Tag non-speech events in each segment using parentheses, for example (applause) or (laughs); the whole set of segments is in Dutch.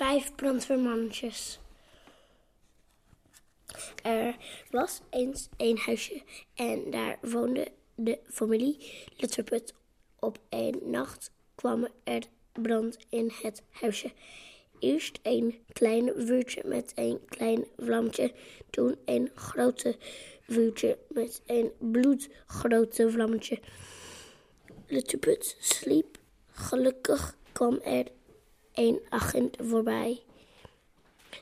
vijf brandweermannetjes. Er was eens een huisje en daar woonde de familie Lutterput. Op een nacht kwam er brand in het huisje. Eerst een klein vuurtje met een klein vlammetje, toen een grote vuurtje met een bloedgrote vlammetje. Lutterput sliep. Gelukkig kwam er een agent voorbij.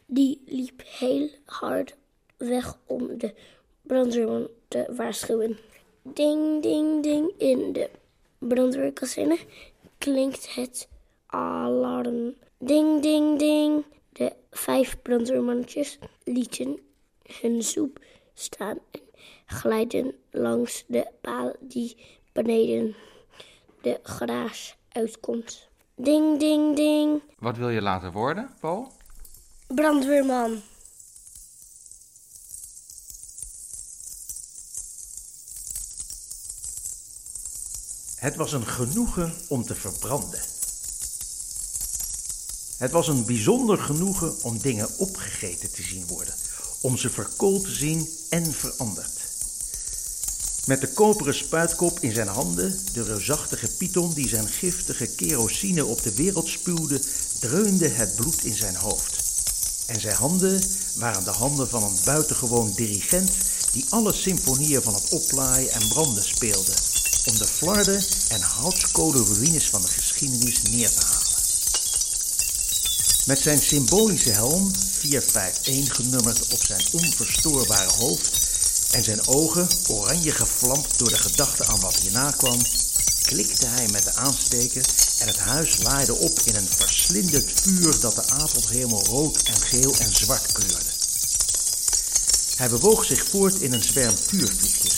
Die liep heel hard weg om de brandweerman te waarschuwen. Ding, ding, ding. In de brandweerkazerne klinkt het alarm. Ding, ding, ding. De vijf brandweermannetjes lieten hun soep staan en glijden langs de paal die beneden de garage uitkomt. Ding, ding, ding. Wat wil je laten worden, Paul? Brandweerman. Het was een genoegen om te verbranden. Het was een bijzonder genoegen om dingen opgegeten te zien worden, om ze verkoold te zien en veranderd. Met de koperen spuitkop in zijn handen, de reusachtige python die zijn giftige kerosine op de wereld spuwde, dreunde het bloed in zijn hoofd. En zijn handen waren de handen van een buitengewoon dirigent die alle symfonieën van het oplaaien en branden speelde, om de flarden en houtskolen ruïnes van de geschiedenis neer te halen. Met zijn symbolische helm, 451 genummerd op zijn onverstoorbare hoofd, en zijn ogen, oranje gevlamd door de gedachte aan wat hierna kwam, klikte hij met de aansteker en het huis laaide op in een verslindend vuur dat de avondhemel rood en geel en zwart kleurde. Hij bewoog zich voort in een zwerm vuurvliegjes.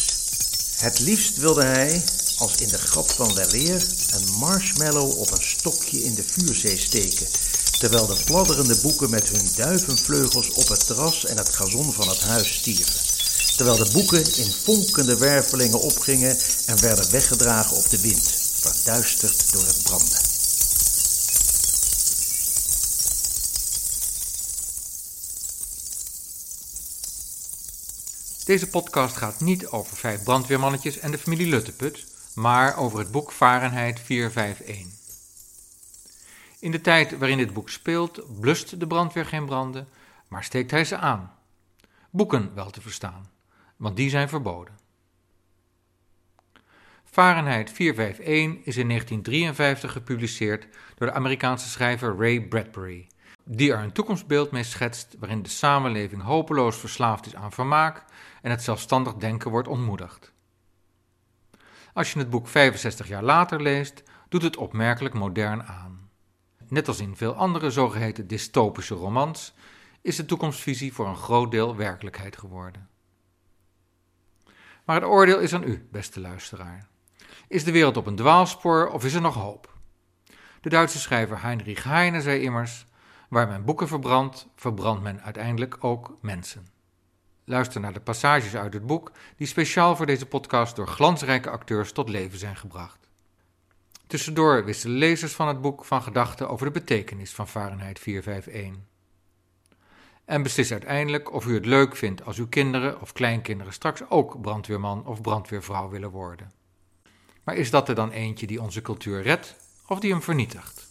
Het liefst wilde hij, als in de grap van weleer, een marshmallow op een stokje in de vuurzee steken, terwijl de fladderende boeken met hun duivenvleugels op het terras en het gazon van het huis stierven terwijl de boeken in vonkende wervelingen opgingen en werden weggedragen op de wind, verduisterd door het branden. Deze podcast gaat niet over vijf brandweermannetjes en de familie Lutteput, maar over het boek Fahrenheit 451. In de tijd waarin dit boek speelt, blust de brandweer geen branden, maar steekt hij ze aan. Boeken wel te verstaan want die zijn verboden. Fahrenheit 451 is in 1953 gepubliceerd door de Amerikaanse schrijver Ray Bradbury, die er een toekomstbeeld mee schetst waarin de samenleving hopeloos verslaafd is aan vermaak en het zelfstandig denken wordt ontmoedigd. Als je het boek 65 jaar later leest, doet het opmerkelijk modern aan. Net als in veel andere zogeheten dystopische romans, is de toekomstvisie voor een groot deel werkelijkheid geworden. Maar het oordeel is aan u, beste luisteraar. Is de wereld op een dwaalspoor of is er nog hoop? De Duitse schrijver Heinrich Heine zei immers: Waar men boeken verbrandt, verbrandt men uiteindelijk ook mensen. Luister naar de passages uit het boek die speciaal voor deze podcast door glansrijke acteurs tot leven zijn gebracht. Tussendoor wisselen lezers van het boek van gedachten over de betekenis van Fahrenheit 451 en beslis uiteindelijk of u het leuk vindt als uw kinderen of kleinkinderen straks ook brandweerman of brandweervrouw willen worden. Maar is dat er dan eentje die onze cultuur redt of die hem vernietigt?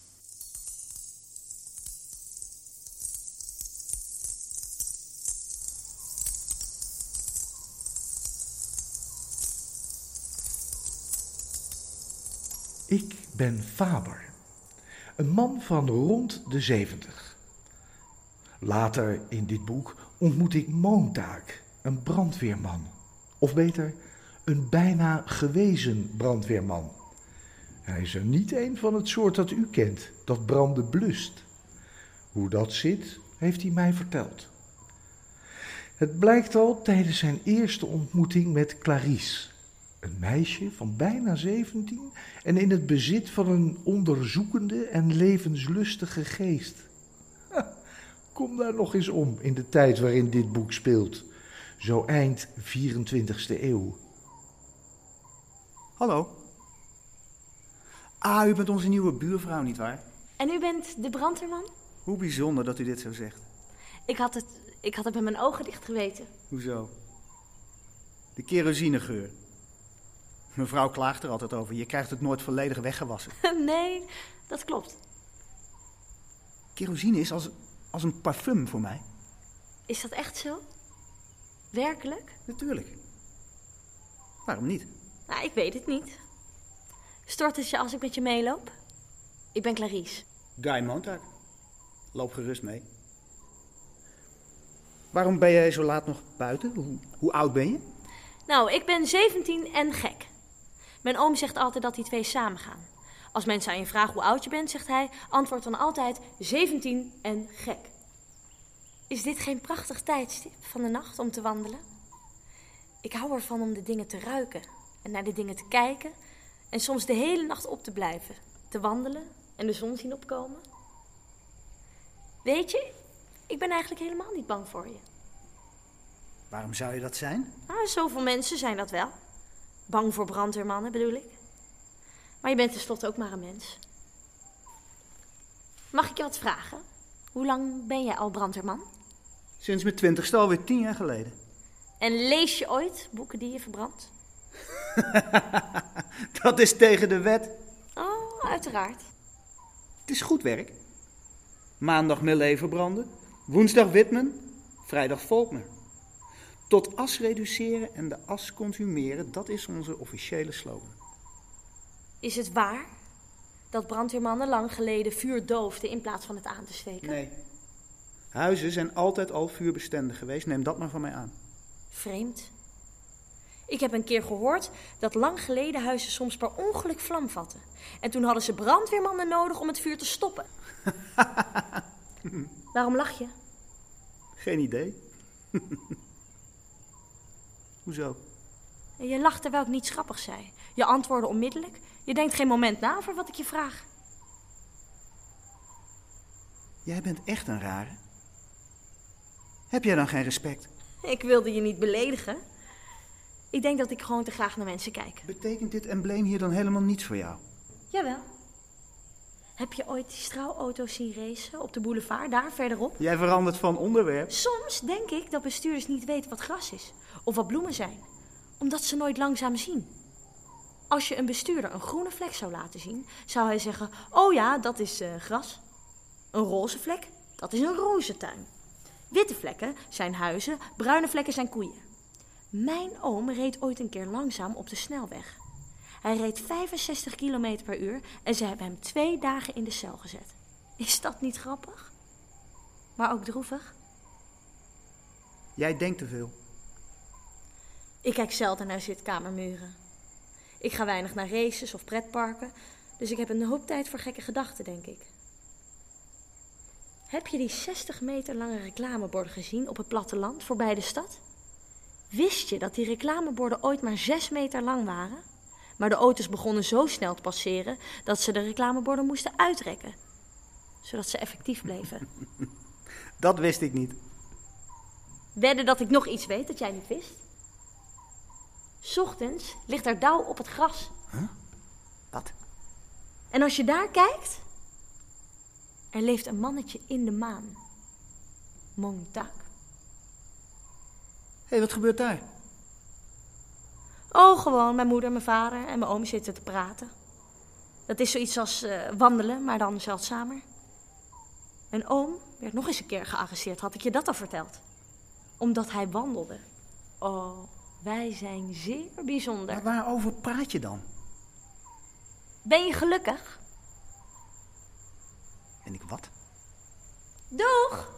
Ik ben Faber, een man van rond de zeventig. Later in dit boek ontmoet ik Moontaak, een brandweerman. Of beter, een bijna gewezen brandweerman. Hij is er niet een van het soort dat u kent, dat branden blust. Hoe dat zit, heeft hij mij verteld. Het blijkt al tijdens zijn eerste ontmoeting met Clarice, een meisje van bijna 17 en in het bezit van een onderzoekende en levenslustige geest. Kom daar nog eens om in de tijd waarin dit boek speelt. Zo eind 24e eeuw. Hallo. Ah, u bent onze nieuwe buurvrouw, nietwaar? En u bent de brandweerman? Hoe bijzonder dat u dit zo zegt. Ik had het, ik had het met mijn ogen dicht geweten. Hoezo? De kerosinegeur. Mevrouw klaagt er altijd over. Je krijgt het nooit volledig weggewassen. (laughs) nee, dat klopt. Kerosine is als, als een parfum voor mij. Is dat echt zo? Werkelijk? Natuurlijk. Waarom niet? Nou, ik weet het niet. Stort het je als ik met je meeloop? Ik ben Clarice. Guy Montag. Loop gerust mee. Waarom ben jij zo laat nog buiten? Hoe, hoe oud ben je? Nou, ik ben 17 en gek. Mijn oom zegt altijd dat die twee samengaan. Als mensen aan je vragen hoe oud je bent, zegt hij, antwoord dan altijd 17 en gek. Is dit geen prachtig tijdstip van de nacht om te wandelen? Ik hou ervan om de dingen te ruiken en naar de dingen te kijken en soms de hele nacht op te blijven, te wandelen en de zon zien opkomen. Weet je, ik ben eigenlijk helemaal niet bang voor je. Waarom zou je dat zijn? Nou, zoveel mensen zijn dat wel. Bang voor brandweermannen bedoel ik. Maar je bent tenslotte ook maar een mens. Mag ik je wat vragen? Hoe lang ben jij al brandweerman? Sinds mijn twintigste, alweer tien jaar geleden. En lees je ooit boeken die je verbrandt? (laughs) dat is tegen de wet. Oh, uiteraard. Het is goed werk. Maandag Millet verbranden, woensdag Witman, vrijdag Volkmer. Tot as reduceren en de as consumeren, dat is onze officiële slogan. Is het waar dat brandweermannen lang geleden vuur doofden in plaats van het aan te steken? Nee. Huizen zijn altijd al vuurbestendig geweest, neem dat maar van mij aan. Vreemd. Ik heb een keer gehoord dat lang geleden huizen soms per ongeluk vlam vatten. En toen hadden ze brandweermannen nodig om het vuur te stoppen. (laughs) Waarom lach je? Geen idee. (laughs) Hoezo? Je lacht terwijl ik niets grappigs zei. Je antwoordde onmiddellijk. Je denkt geen moment na over wat ik je vraag. Jij bent echt een rare. Heb jij dan geen respect? Ik wilde je niet beledigen. Ik denk dat ik gewoon te graag naar mensen kijk. Betekent dit embleem hier dan helemaal niets voor jou? Jawel. Heb je ooit die straalauto's zien racen op de boulevard, daar verderop? Jij verandert van onderwerp. Soms denk ik dat bestuurders niet weten wat gras is of wat bloemen zijn, omdat ze nooit langzaam zien. Als je een bestuurder een groene vlek zou laten zien, zou hij zeggen: Oh ja, dat is uh, gras. Een roze vlek, dat is een rozentuin. Witte vlekken zijn huizen, bruine vlekken zijn koeien. Mijn oom reed ooit een keer langzaam op de snelweg. Hij reed 65 km per uur en ze hebben hem twee dagen in de cel gezet. Is dat niet grappig? Maar ook droevig? Jij denkt te veel. Ik kijk zelden naar zitkamermuren. Ik ga weinig naar races of pretparken, dus ik heb een hoop tijd voor gekke gedachten, denk ik. Heb je die 60 meter lange reclameborden gezien op het platteland voorbij de stad? Wist je dat die reclameborden ooit maar 6 meter lang waren? Maar de auto's begonnen zo snel te passeren dat ze de reclameborden moesten uitrekken, zodat ze effectief bleven. (laughs) Dat wist ik niet. Wedden dat ik nog iets weet dat jij niet wist? Ochtends ligt er dauw op het gras. Huh? Wat? En als je daar kijkt, er leeft een mannetje in de maan. Montauk. Hé, hey, wat gebeurt daar? Oh, gewoon mijn moeder, mijn vader en mijn oom zitten te praten. Dat is zoiets als uh, wandelen, maar dan zeldzamer. Mijn oom werd nog eens een keer gearresteerd, had ik je dat al verteld? Omdat hij wandelde. Oh, wij zijn zeer bijzonder. Maar waarover praat je dan? Ben je gelukkig? En ik wat? Doeg!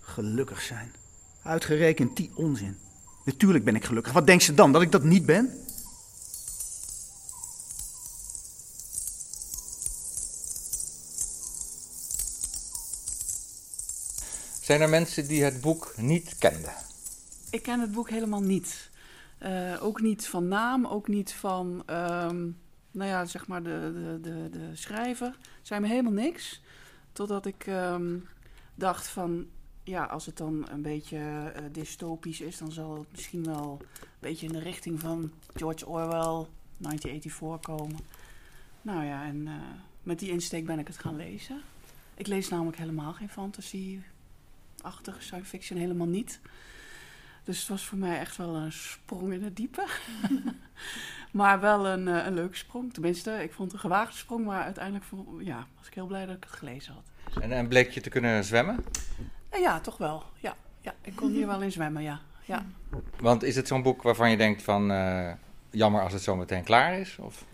Gelukkig zijn. Uitgerekend die onzin. Natuurlijk ben ik gelukkig. Wat denkt ze dan? Dat ik dat niet ben? Zijn er mensen die het boek niet kenden? Ik ken het boek helemaal niet. Uh, ook niet van naam, ook niet van, um, nou ja, zeg maar de, de, de, de schrijver. Zei me helemaal niks. Totdat ik um, dacht van, ja, als het dan een beetje uh, dystopisch is, dan zal het misschien wel een beetje in de richting van George Orwell, 1984 komen. Nou ja, en uh, met die insteek ben ik het gaan lezen. Ik lees namelijk helemaal geen fantasy-achtige science fiction, helemaal niet. Dus het was voor mij echt wel een sprong in het diepe. (laughs) maar wel een, uh, een leuke sprong. Tenminste, ik vond het een gewaagde sprong, maar uiteindelijk ja, was ik heel blij dat ik het gelezen had. En, en bleek je te kunnen zwemmen? Uh, ja, toch wel. Ja, ja, ik kon hier wel in zwemmen, ja. ja. Want is het zo'n boek waarvan je denkt van... Uh, jammer als het zo meteen klaar is? Of?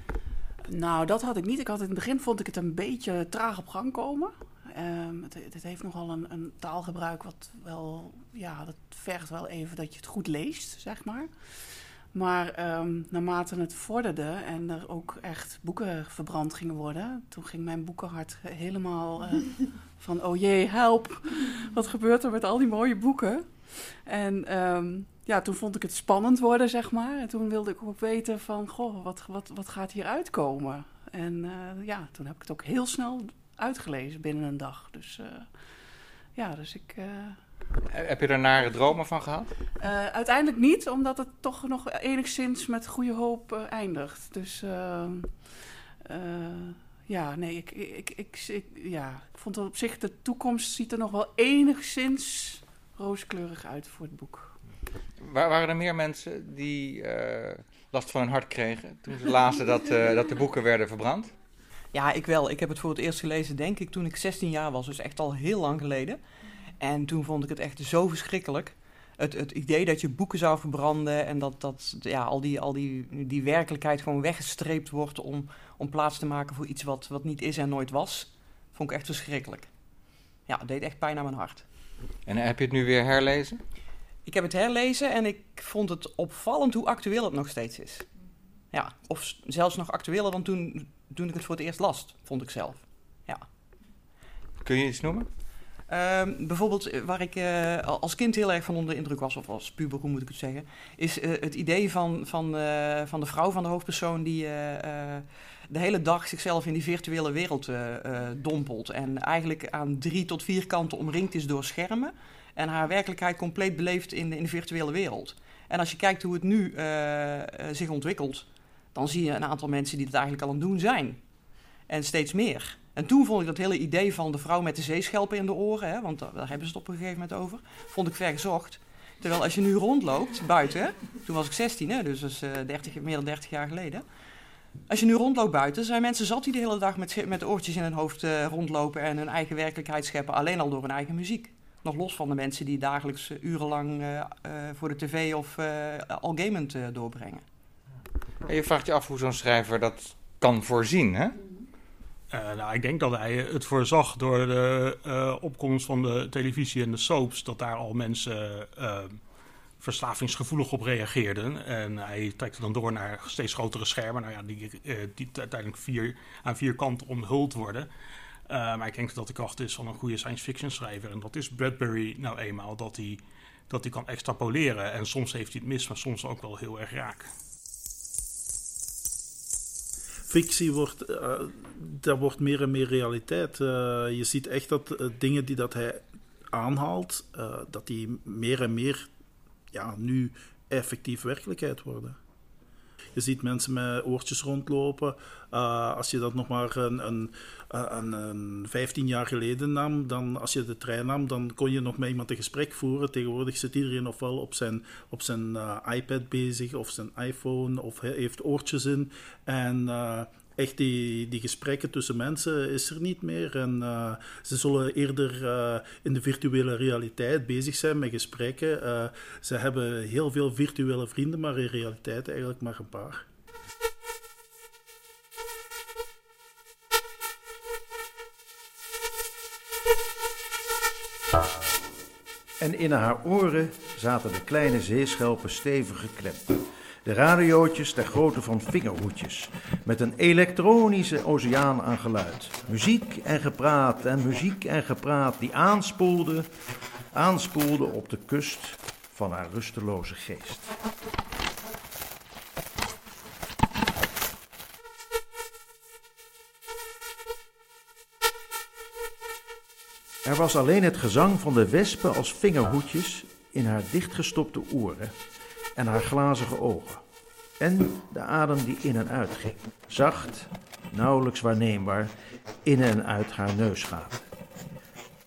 Nou, dat had ik niet. Ik had in het begin vond ik het een beetje traag op gang komen. Um, het, het, heeft nogal een, een, taalgebruik wat wel, ja, dat vergt wel even dat je het goed leest, zeg maar. Maar um, naarmate het vorderde en er ook echt boeken verbrand gingen worden, toen ging mijn boekenhart helemaal uh, (laughs) van, oh jee, help, wat gebeurt er met al die mooie boeken? En um, ja, toen vond ik het spannend worden, zeg maar. En toen wilde ik ook weten van, goh, wat, wat, wat gaat hier uitkomen? En uh, ja, toen heb ik het ook heel snel uitgelezen binnen een dag. Dus uh, ja, dus ik... Uh, heb je er nare dromen van gehad? Uh, uiteindelijk niet, omdat het toch nog enigszins met goede hoop eindigt. Dus ja, nee, ik, ik, ik, ik, ja, ik vond op zich de toekomst ziet er nog wel enigszins rooskleurig uit voor het boek. Waar, waren er meer mensen die last van hun hart kregen toen ze lazen dat, dat de boeken werden verbrand? Ja, ik wel. Ik heb het voor het eerst gelezen, denk ik, toen ik 16 jaar was. Dus echt al heel lang geleden. En toen vond ik het echt zo verschrikkelijk. Het, het idee dat je boeken zou verbranden en dat, dat ja, al, die, al die, die werkelijkheid gewoon weggestreept wordt om, om plaats te maken voor iets wat, wat niet is en nooit was, vond ik echt verschrikkelijk. Ja, het deed echt pijn aan mijn hart. En heb je het nu weer herlezen? Ik heb het herlezen en ik vond het opvallend hoe actueel het nog steeds is. Ja, of zelfs nog actueler dan toen, toen ik het voor het eerst las, vond ik zelf. Ja. Kun je iets noemen? Um, bijvoorbeeld eh, waar ik uh, als kind heel erg van onder de indruk was, of als puber, hoe moet ik het zeggen, is uh, het idee van, van, van de vrouw van de hoofdpersoon die de hele dag zichzelf in die virtuele wereld dompelt. En eigenlijk aan drie tot vier kanten omringd is door schermen. En haar werkelijkheid compleet beleeft in, in de virtuele wereld. En als je kijkt hoe het nu zich ontwikkelt, dan zie je een aantal mensen die het eigenlijk al aan het doen zijn. En steeds meer. En toen vond ik dat hele idee van de vrouw met de zeeschelpen in de oren, hè, want daar hebben ze het op een gegeven moment over, vond ik vergezocht. Terwijl als je nu rondloopt buiten, toen was ik 16, hè, dus dat is uh, 30, meer dan 30 jaar geleden. Als je nu rondloopt buiten, zijn mensen zat die de hele dag met, met oortjes in hun hoofd uh, rondlopen en hun eigen werkelijkheid scheppen, alleen al door hun eigen muziek. Nog los van de mensen die dagelijks urenlang voor de tv of al gamend doorbrengen. En je vraagt je af hoe zo'n schrijver dat kan voorzien, hè? Uh, nou, ik denk dat hij het voorzag door de uh, opkomst van de televisie en de soaps, dat daar al mensen uh, verslavingsgevoelig op reageerden. En hij trekt dan door naar steeds grotere schermen, nou ja, die, die uiteindelijk vier, aan vier kanten omhuld worden. maar ik denk dat de kracht is van een goede science fiction schrijver. En dat is Bradbury nou eenmaal, dat hij, dat hij kan extrapoleren. En soms heeft hij het mis, maar soms ook wel heel erg raak fictie wordt, uh, wordt meer en meer realiteit. Uh, je ziet echt dat uh, dingen die dat hij aanhaalt, dat die meer en meer ja, nu effectief werkelijkheid worden. Je ziet mensen met oortjes rondlopen. Uh, als je dat nog maar een, een, een, een, 15 jaar geleden nam, dan als je de trein nam, dan kon je nog met iemand een gesprek voeren. Tegenwoordig zit iedereen ofwel op zijn, op zijn uh, iPad bezig of zijn iPhone of heeft oortjes in. En uh, echt die, die gesprekken tussen mensen is er niet meer. En uh, ze zullen eerder uh, in de virtuele realiteit bezig zijn met gesprekken. Uh, ze hebben heel veel virtuele vrienden, maar in realiteit eigenlijk maar een paar. En in haar oren zaten de kleine zeeschelpen stevig geklemd. De radiootjes ter grootte van vingerhoedjes, met een elektronische oceaan aan geluid. Muziek en gepraat en muziek en gepraat die aanspoelde, aanspoelde op de kust van haar rusteloze geest. Er was alleen het gezang van de wespen als vingerhoedjes in haar dichtgestopte oren en haar glazige ogen. En de adem die in en uit ging. Zacht, nauwelijks waarneembaar, in en uit haar neusgaten.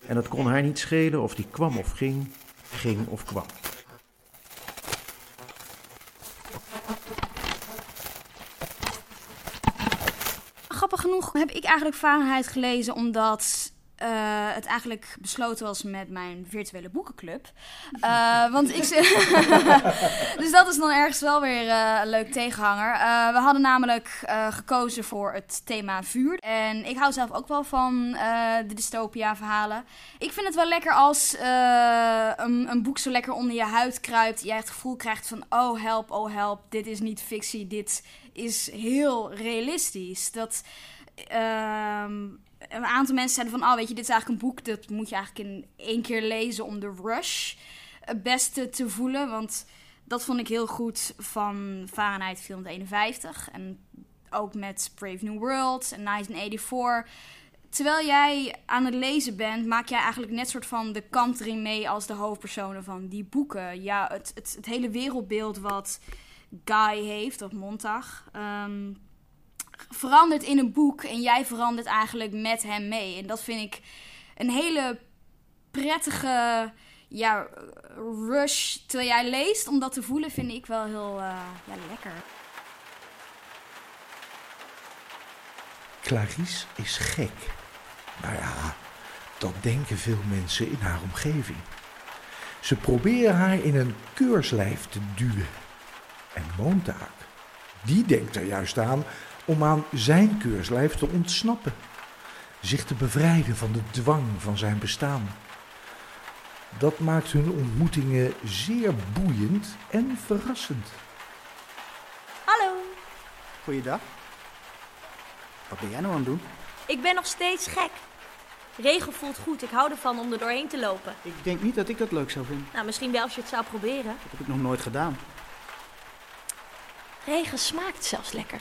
En het kon haar niet schelen of die kwam of ging, ging of kwam. Grappig genoeg heb ik eigenlijk Fahrenheit gelezen omdat eh, het eigenlijk besloten was met mijn virtuele boekenclub. Eh, want ik. (laughs) dus dat is dan ergens wel weer eh, een leuk tegenhanger. we hadden namelijk gekozen voor het thema vuur. En ik hou zelf ook wel van de dystopia-verhalen. Ik vind het wel lekker als een, een boek zo lekker onder je huid kruipt. Jij het gevoel krijgt van: oh help, oh help, dit is niet fictie, dit is heel realistisch. Dat. Ehm een aantal mensen zeiden van, oh weet je, dit is eigenlijk een boek, dat moet je eigenlijk in één keer lezen om de rush het beste te voelen. Want dat vond ik heel goed van Fahrenheit 451 en ook met Brave New World en 1984. Terwijl jij aan het lezen bent, maak jij eigenlijk net soort van de kantering mee als de hoofdpersonen van die boeken. Ja, het, het, het hele wereldbeeld wat Guy heeft, of Montag, um, verandert in een boek en jij verandert eigenlijk met hem mee. En dat vind ik een hele prettige ja, rush terwijl jij leest. Om dat te voelen vind ik wel heel uh, ja, lekker. Clarice is gek. Nou ja, dat denken veel mensen in haar omgeving. Ze proberen haar in een keurslijf te duwen. En Moontaak, die denkt er juist aan om aan zijn keurslijf te ontsnappen, zich te bevrijden van de dwang van zijn bestaan. Dat maakt hun ontmoetingen zeer boeiend en verrassend. Hallo. Goeiedag. Wat ben jij nou aan het doen? Ik ben nog steeds gek. Regen voelt goed. Ik hou ervan om er doorheen te lopen. Ik denk niet dat ik dat leuk zou vinden. Nou, misschien wel als je het zou proberen. Dat heb ik nog nooit gedaan. Regen smaakt zelfs lekker.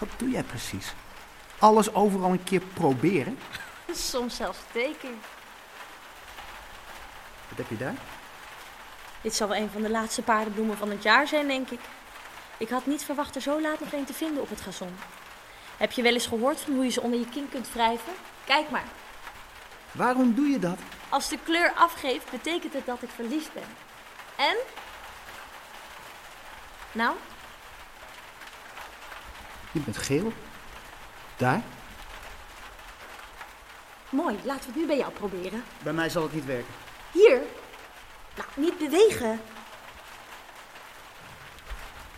Wat doe jij precies? Alles overal een keer proberen? (laughs) Soms zelfs twee keer. Wat heb je daar? Dit zal wel een van de laatste paardenbloemen van het jaar zijn, denk ik. Ik had niet verwacht er zo laat nog een te vinden op het gazon. Heb je wel eens gehoord van hoe je ze onder je kin kunt wrijven? Kijk maar. Waarom doe je dat? Als de kleur afgeeft, betekent het dat ik verliefd ben. En? Nou? Je bent geel. Daar. Mooi, laten we het nu bij jou proberen. Bij mij zal het niet werken. Hier. Nou, niet bewegen.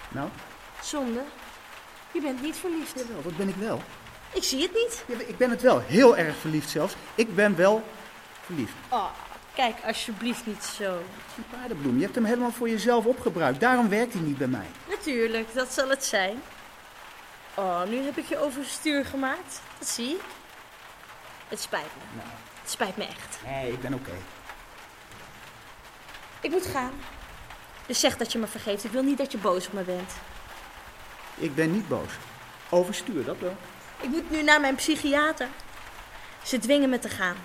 Nou? Zonde. Je bent niet verliefd. Jawel, dat ben ik wel. Ik zie het niet. Ja, ik ben het wel. Heel erg verliefd zelfs. Ik ben wel verliefd. Oh, kijk alsjeblieft niet zo. Die paardenbloem, je hebt hem helemaal voor jezelf opgebruikt. Daarom werkt hij niet bij mij. Natuurlijk, dat zal het zijn. Oh, nu heb ik je overstuur gemaakt. Dat zie ik. Het spijt me. Nou. Het spijt me echt. Nee, ik ben oké. Ik moet gaan. Dus zeg dat je me vergeeft. Ik wil niet dat je boos op me bent. Ik ben niet boos. Overstuur, dat wel. Ik moet nu naar mijn psychiater. Ze dwingen me te gaan.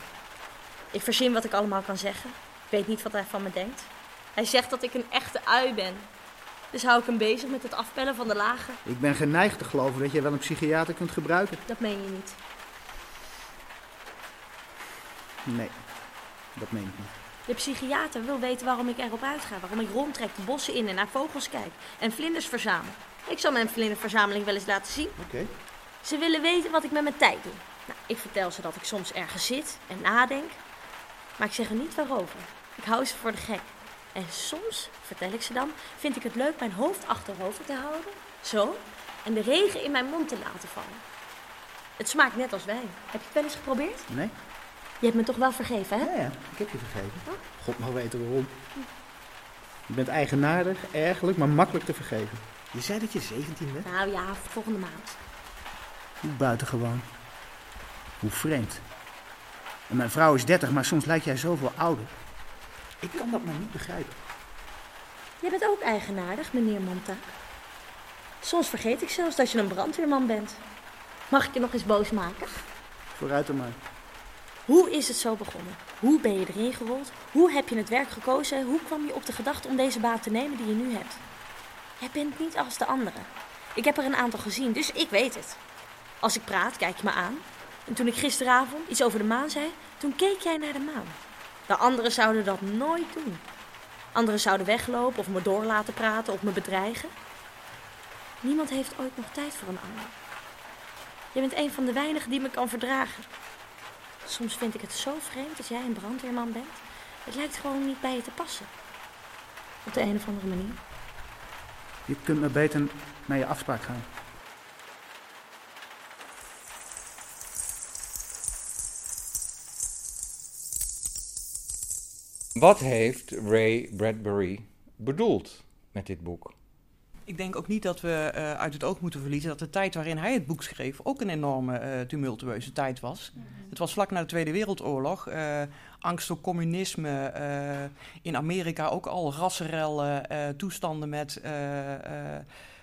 Ik verzin wat ik allemaal kan zeggen. Ik weet niet wat hij van me denkt. Hij zegt dat ik een echte ui ben. Dus hou ik hem bezig met het afpellen van de lagen. Ik ben geneigd te geloven dat jij wel een psychiater kunt gebruiken. Dat meen je niet. Nee, dat meen ik niet. De psychiater wil weten waarom ik erop uitga. Waarom ik rondtrek de bossen in en naar vogels kijk. En vlinders verzamel. Ik zal mijn vlinderverzameling wel eens laten zien. Oké. Ze willen weten wat ik met mijn tijd doe. Nou, ik vertel ze dat ik soms ergens zit en nadenk. Maar ik zeg er niet waarover. Ik hou ze voor de gek. En soms, vertel ik ze dan, vind ik het leuk mijn hoofd achterover te houden. Zo. En de regen in mijn mond te laten vallen. Het smaakt net als wijn. Heb je het wel eens geprobeerd? Nee. Je hebt me toch wel vergeven, hè? Ja, ja. Ik heb je vergeven. God mag weten waarom. Je bent eigenaardig, ergelijk, maar makkelijk te vergeven. Je zei dat je 17 bent? Nou ja, volgende maand. Hoe buitengewoon. Hoe vreemd. En mijn vrouw is 30, maar soms lijkt jij zoveel ouder. Ik kan dat maar niet begrijpen. Jij bent ook eigenaardig, meneer Monta. Soms vergeet ik zelfs dat je een brandweerman bent. Mag ik je nog eens boos maken? Vooruit dan maar. Hoe is het zo begonnen? Hoe ben je erin gerold? Hoe heb je het werk gekozen? Hoe kwam je op de gedachte om deze baan te nemen die je nu hebt? Jij bent niet als de anderen. Ik heb er een aantal gezien, dus ik weet het. Als ik praat, kijk je me aan. En toen ik gisteravond iets over de maan zei, toen keek jij naar de maan. De anderen zouden dat nooit doen. Anderen zouden weglopen of me door laten praten of me bedreigen. Niemand heeft ooit nog tijd voor een ander. Je bent een van de weinigen die me kan verdragen. Soms vind ik het zo vreemd dat jij een brandweerman bent. Het lijkt gewoon niet bij je te passen. Op de een of andere manier. Je kunt me beter naar je afspraak gaan. Wat heeft Ray Bradbury bedoeld met dit boek? Ik denk ook niet dat we uh, uit het oog moeten verliezen dat de tijd waarin hij het boek schreef ook een enorme uh, tumultueuze tijd was. Mm -hmm. Het was vlak na de Tweede Wereldoorlog. Uh, angst voor communisme. in Amerika ook al rassenrellen, toestanden met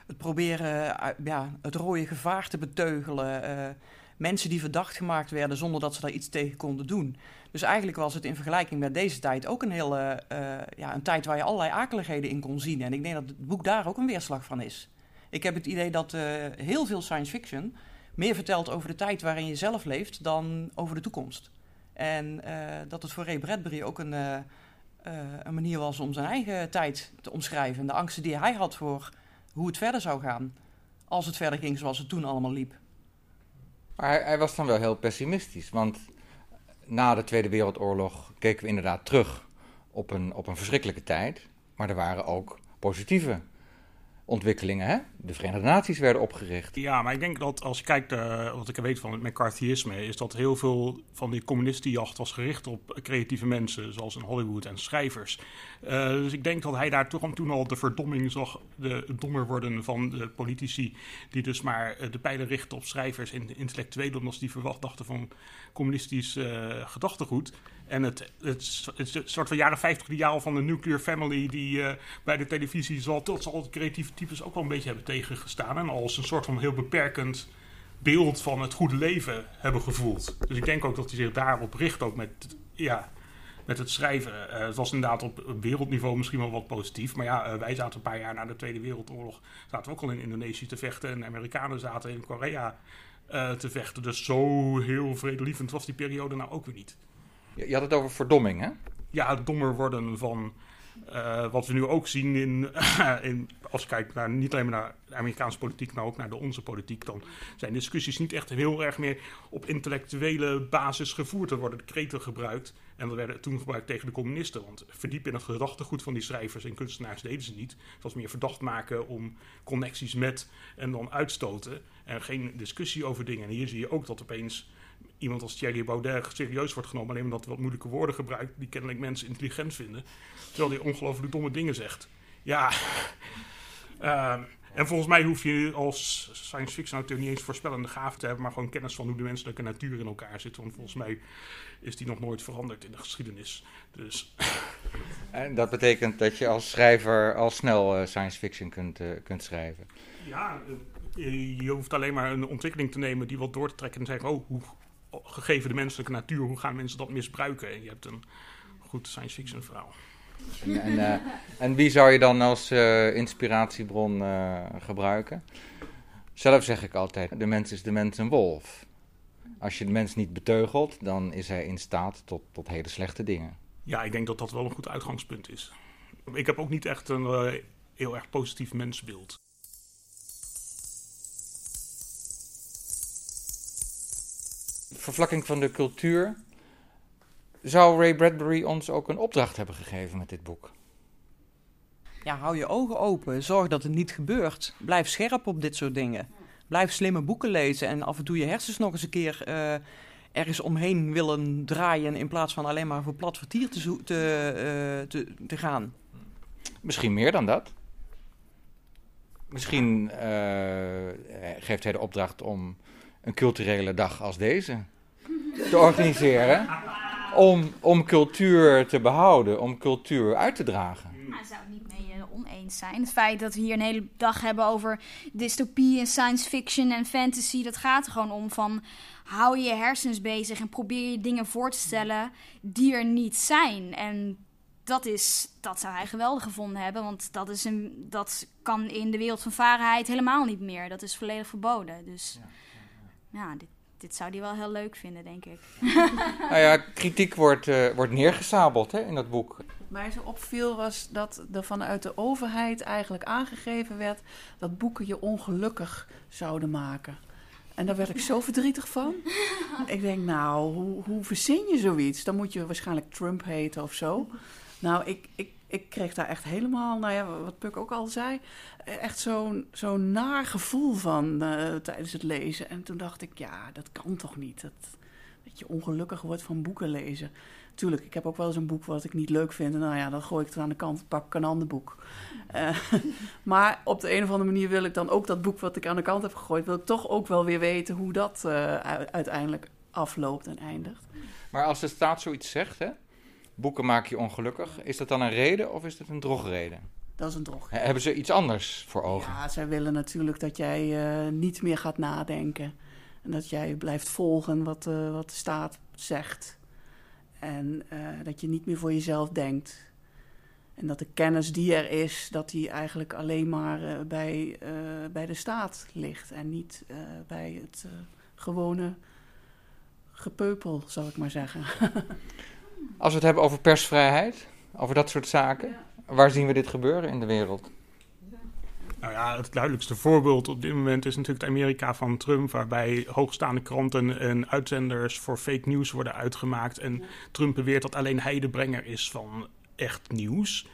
het proberen ja, het rode gevaar te beteugelen. mensen die verdacht gemaakt werden zonder dat ze daar iets tegen konden doen. Dus eigenlijk was het in vergelijking met deze tijd ook een hele uh, ja, een tijd waar je allerlei akeligheden in kon zien. En ik denk dat het boek daar ook een weerslag van is. Ik heb het idee dat uh, heel veel science fiction meer vertelt over de tijd waarin je zelf leeft dan over de toekomst. En uh, dat het voor Ray Bradbury ook een, een manier was om zijn eigen tijd te omschrijven. En de angsten die hij had voor hoe het verder zou gaan. Als het verder ging zoals het toen allemaal liep. Maar hij, hij was dan wel heel pessimistisch. Want na de Tweede Wereldoorlog keken we inderdaad terug op een, op een verschrikkelijke tijd. Maar er waren ook positieve ontwikkelingen. Hè? De Verenigde Naties werden opgericht. Ja, maar ik denk dat als je kijkt, uh, wat ik weet van het McCarthyisme, is dat heel veel van die communistenjacht was gericht op creatieve mensen, zoals in Hollywood en schrijvers. Uh, dus ik denk dat hij daar toch toen al de verdomming zag, de dommer worden van de politici, die dus maar de pijlen richten op schrijvers en intellectuelen, omdat die verwacht dachten van communistisch uh, gedachtegoed. En het, het, soort van jaren 50 ideaal van de nuclear family die bij de televisie zal, tot zal creatieve types ook wel een beetje hebben tegengestaan. En als een soort van heel beperkend beeld van het goede leven hebben gevoeld. Dus ik denk ook dat hij zich daarop richt, ook met, ja, met het schrijven. Uh, het was inderdaad op wereldniveau misschien wel wat positief. Maar ja, uh, wij zaten een paar jaar na de Tweede Wereldoorlog, zaten we ook al in Indonesië te vechten. En de Amerikanen zaten in Korea uh, te vechten. Dus zo heel vredelievend was die periode nou ook weer niet. Je had het over verdomming, hè? Ja, het dommer worden van uh, wat we nu ook zien in, (laughs) in, als je kijkt naar niet alleen maar naar de Amerikaanse politiek, maar ook naar de onze politiek, dan zijn discussies niet echt heel erg meer op intellectuele basis gevoerd. Er worden kreten gebruikt en dat werden toen gebruikt tegen de communisten. Want verdiep in het gedachtegoed van die schrijvers en kunstenaars deden ze niet. Het was meer verdacht maken om connecties met en dan uitstoten. En geen discussie over dingen. En hier zie je ook dat opeens iemand als Thierry Baudet serieus wordt genomen. Alleen omdat hij wat moeilijke woorden gebruikt die kennelijk mensen intelligent vinden. Terwijl hij ongelooflijk domme dingen zegt. Ja. Uh, (laughs) en volgens mij hoef je als science fiction auteur niet eens voorspellende gaven te hebben, maar gewoon kennis van hoe de menselijke natuur in elkaar zit. Want volgens mij is die nog nooit veranderd in de geschiedenis. Dus. (laughs) En dat betekent dat je als schrijver al snel uh, science fiction kunt, uh, kunt schrijven. Ja, je, je hoeft alleen maar een ontwikkeling te nemen die wat door te trekken en zeggen: oh, hoe, gegeven de menselijke natuur, hoe gaan mensen dat misbruiken? En je hebt een goed science fiction verhaal. En, en, uh, en wie zou je dan als uh, inspiratiebron uh, gebruiken? Zelf zeg ik altijd: de mens is de mens een wolf. Als je de mens niet beteugelt, dan is hij in staat tot, tot hele slechte dingen. Ja, ik denk dat dat wel een goed uitgangspunt is. Ik heb ook niet echt een heel erg positief mensbeeld. Vervlakking van de cultuur. Zou Ray Bradbury ons ook een opdracht hebben gegeven met dit boek? Ja, hou je ogen open. Zorg dat het niet gebeurt. Blijf scherp op dit soort dingen. Blijf slimme boeken lezen en af en toe je hersens nog eens een keer uh, ergens omheen willen draaien. In plaats van alleen maar voor plat vertier te, te, uh, te, te gaan. Misschien meer dan dat. Misschien uh, geeft hij de opdracht om een culturele dag als deze te organiseren. Om, om cultuur te behouden, om cultuur uit te dragen. Maar zou het niet mee uh, oneens zijn? Het feit dat we hier een hele dag hebben over dystopie en science fiction en fantasy, dat gaat er gewoon om van hou je hersens bezig en probeer je dingen voor te stellen die er niet zijn. En dat, is, dat zou hij geweldig gevonden hebben. Want dat, is een, dat kan in de wereld van varenheid helemaal niet meer. Dat is volledig verboden. Dus ja, dit, dit zou hij wel heel leuk vinden, denk ik. (laughs) Nou ja, kritiek wordt, eh, wordt neergesabeld hè, in dat boek. Wat mij zo opviel was dat er vanuit de overheid eigenlijk aangegeven werd dat boeken je ongelukkig zouden maken. En daar werd ik zo verdrietig van. (laughs) Ik denk, nou, hoe, hoe verzin je zoiets? Dan moet je waarschijnlijk Trump heten of zo. Nou, ik, ik, ik kreeg daar echt helemaal, nou ja, wat Puk ook al zei, echt zo'n zo'n naar gevoel van eh, tijdens het lezen. En toen dacht ik, ja, dat kan toch niet? Dat, dat je ongelukkig wordt van boeken lezen. Tuurlijk, ik heb ook wel eens een boek wat ik niet leuk vind. En nou ja, dan gooi ik het aan de kant, pak ik een ander boek. Eh, (laughs) maar op de een of andere manier wil ik dan ook dat boek wat ik aan de kant heb gegooid, wil ik toch ook wel weer weten hoe dat eh, uiteindelijk afloopt en eindigt. Maar als de staat zoiets zegt, hè, boeken maken je ongelukkig, is dat dan een reden of is dat een drogreden? Dat is een drog. Hè, Hebben ze iets anders voor ogen? Ja, zij willen natuurlijk dat jij eh, niet meer gaat nadenken. En dat jij blijft volgen wat, eh, wat de staat zegt. En eh, dat je niet meer voor jezelf denkt. En dat de kennis die er is, dat die eigenlijk alleen maar bij, bij de staat ligt. En niet bij het gewone gepeupel, zal ik maar zeggen. (laughs) Als we het hebben over persvrijheid, over dat soort zaken, waar zien we dit gebeuren in de wereld? Nou ja, het duidelijkste voorbeeld op dit moment is natuurlijk het Amerika van Trump, waarbij hoogstaande kranten en uitzenders voor fake news worden uitgemaakt. En Trump beweert dat alleen hij de brenger is van echt nieuws.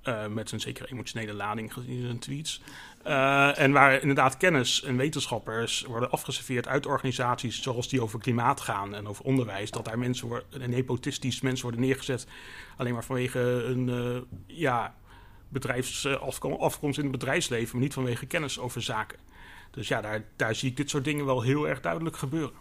Eh, met zijn zekere emotionele lading gezien zijn tweets. Eh, en waar inderdaad kennis en wetenschappers worden afgeserveerd uit organisaties zoals die over klimaat gaan en over onderwijs. Dat daar mensen worden, en nepotistisch mensen worden neergezet alleen maar vanwege een eh, ja, bedrijfsafkomst in het bedrijfsleven, maar niet vanwege kennis over zaken. Dus ja, daar, daar zie ik dit soort dingen wel heel erg duidelijk gebeuren.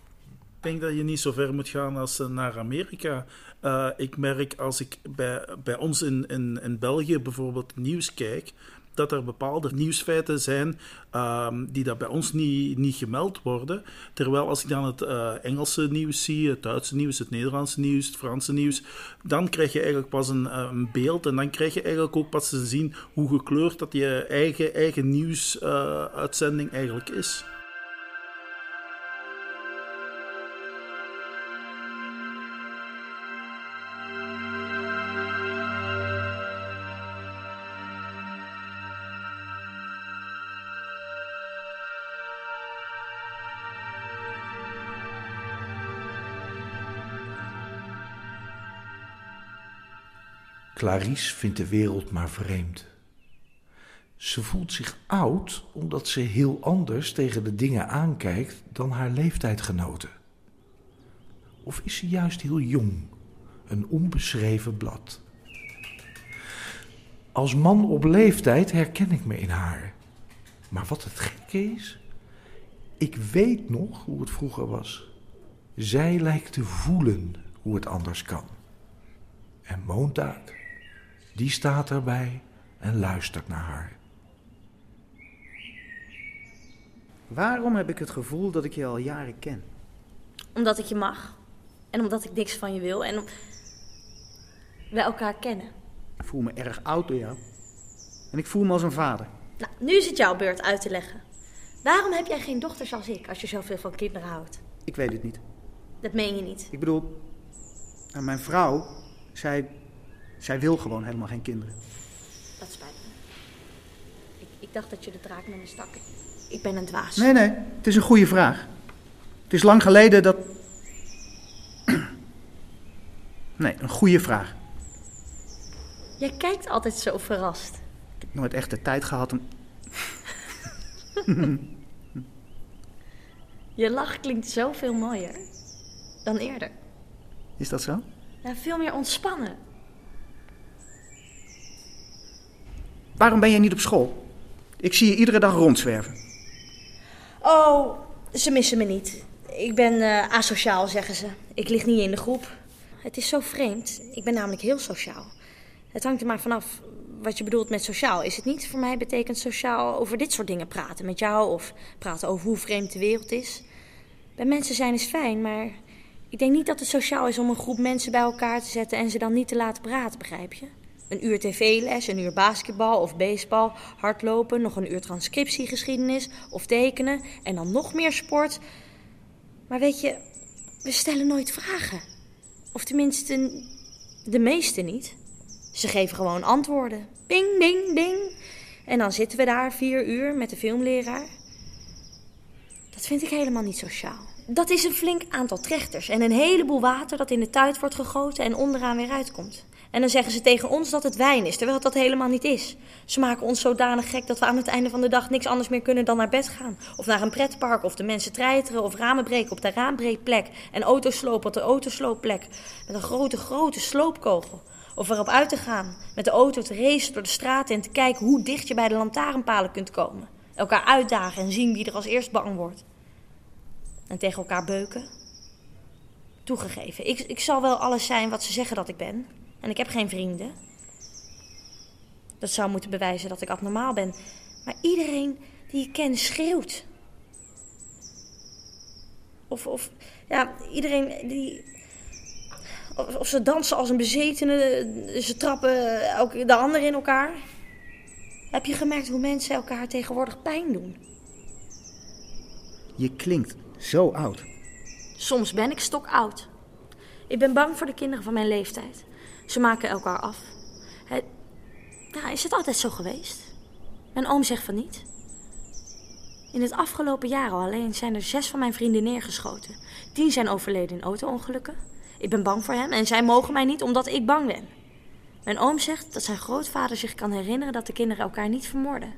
Ik denk dat je niet zo ver moet gaan als eh, naar Amerika. Eh, ik merk als ik bij, bij ons in, in, in België bijvoorbeeld nieuws kijk, dat er bepaalde nieuwsfeiten zijn ehm, die dat bij ons niet, niet gemeld worden. Terwijl als ik dan het eh, Engelse nieuws zie, het Duitse nieuws, het Nederlandse nieuws, het Franse nieuws, dan krijg je eigenlijk pas een, een beeld en dan krijg je eigenlijk ook pas te zien hoe gekleurd dat je eigen, eigen nieuwsuitzending eigenlijk is. Clarice vindt de wereld maar vreemd. Ze voelt zich oud omdat ze heel anders tegen de dingen aankijkt dan haar leeftijdgenoten. Of is ze juist heel jong, een onbeschreven blad? Als man op leeftijd herken ik me in haar. Maar wat het gekke is, ik weet nog hoe het vroeger was. Zij lijkt te voelen hoe het anders kan. En Moontaak, die staat erbij en luistert naar haar. Waarom heb ik het gevoel dat ik je al jaren ken? Omdat ik je mag. En omdat ik niks van je wil. En om... we elkaar kennen. Ik voel me erg oud door jou. En ik voel me als een vader. Nou, nu is het jouw beurt uit te leggen. Waarom heb jij geen dochters als ik, als je zoveel van kinderen houdt? Ik weet het niet. Dat meen je niet. Ik bedoel, nou, mijn vrouw, zij, zij wil gewoon helemaal geen kinderen. Dat spijt me. Ik, ik dacht dat je de draak met me stak. Ik ben een dwaas. Nee, nee, het is een goede vraag. Het is lang geleden dat. (clears throat) Nee, een goede vraag. Jij kijkt altijd zo verrast. Ik heb nooit echt de tijd gehad om. (laughs) Je lach klinkt zoveel mooier dan eerder. Is dat zo? Ja, veel meer ontspannen. Waarom ben jij niet op school? Ik zie je iedere dag rondzwerven. Oh, ze missen me niet. Ik ben eh, asociaal, zeggen ze. Ik lig niet in de groep. Het is zo vreemd. Ik ben namelijk heel sociaal. Het hangt er maar vanaf wat je bedoelt met sociaal. Is het niet? Voor mij betekent sociaal over dit soort dingen praten met jou of praten over hoe vreemd de wereld is. Bij mensen zijn is fijn, maar ik denk niet dat het sociaal is om een groep mensen bij elkaar te zetten en ze dan niet te laten praten, begrijp je? Een uur tv-les, een uur basketbal of baseball, hardlopen, nog een uur transcriptiegeschiedenis of tekenen en dan nog meer sport. Maar weet je, we stellen nooit vragen. Of tenminste, de meeste niet. Ze geven gewoon antwoorden. Ding, ding, ding. En dan zitten we daar vier uur met de filmleraar. Dat vind ik helemaal niet sociaal. Dat is een flink aantal trechters en een heleboel water dat in de tuit wordt gegoten en onderaan weer uitkomt. En dan zeggen ze tegen ons dat het wijn is, terwijl dat helemaal niet is. Ze maken ons zodanig gek dat we aan het einde van de dag niks anders meer kunnen dan naar bed gaan. Of naar een pretpark, of de mensen treiteren, of ramen breken op de raambreekplek. En auto's slopen op de autosloopplek. Met een grote, grote sloopkogel. Of erop uit te gaan, met de auto te racen door de straten en te kijken hoe dicht je bij de lantaarnpalen kunt komen. Elkaar uitdagen en zien wie er als eerst bang wordt. En tegen elkaar beuken. Toegegeven, ik, ik zal wel alles zijn wat ze zeggen dat ik ben. En ik heb geen vrienden. Dat zou moeten bewijzen dat ik abnormaal ben. Maar iedereen die ik ken schreeuwt. Of, of ja, iedereen die. Of, of ze dansen als een bezetene. Ze trappen de ander in elkaar. Heb je gemerkt hoe mensen elkaar tegenwoordig pijn doen? Je klinkt zo oud. Soms ben ik stokoud. Ik ben bang voor de kinderen van mijn leeftijd. Ze maken elkaar af. Het, ja, is het altijd zo geweest? Mijn oom zegt van niet. In het afgelopen jaar al alleen zijn er zes van mijn vrienden neergeschoten. Tien zijn overleden in auto-ongelukken. Ik ben bang voor hem en zij mogen mij niet omdat ik bang ben. Mijn oom zegt dat zijn grootvader zich kan herinneren dat de kinderen elkaar niet vermoorden.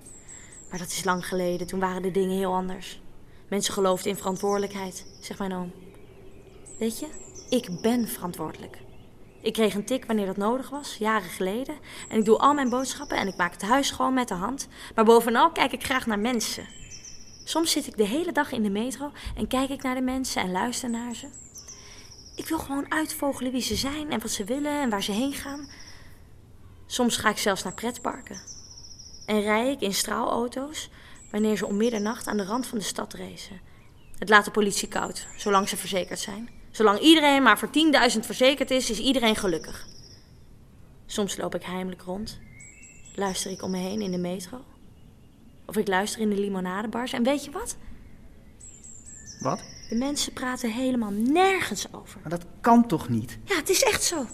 Maar dat is lang geleden, toen waren de dingen heel anders. Mensen geloofden in verantwoordelijkheid, zegt mijn oom. Weet je, ik ben verantwoordelijk. Ik kreeg een tik wanneer dat nodig was, jaren geleden. En ik doe al mijn boodschappen en ik maak het huis gewoon met de hand. Maar bovenal kijk ik graag naar mensen. Soms zit ik de hele dag in de metro en kijk ik naar de mensen en luister naar ze. Ik wil gewoon uitvogelen wie ze zijn en wat ze willen en waar ze heen gaan. Soms ga ik zelfs naar pretparken. En rij ik in straalauto's wanneer ze om middernacht aan de rand van de stad racen. Het laat de politie koud, zolang ze verzekerd zijn. Zolang iedereen maar voor 10.000 verzekerd is, is iedereen gelukkig. Soms loop ik heimelijk rond. Luister ik om me heen in de metro. Of ik luister in de limonadebars. En weet je wat? Wat? De mensen praten helemaal nergens over. Maar dat kan toch niet? Ja, het is echt zo.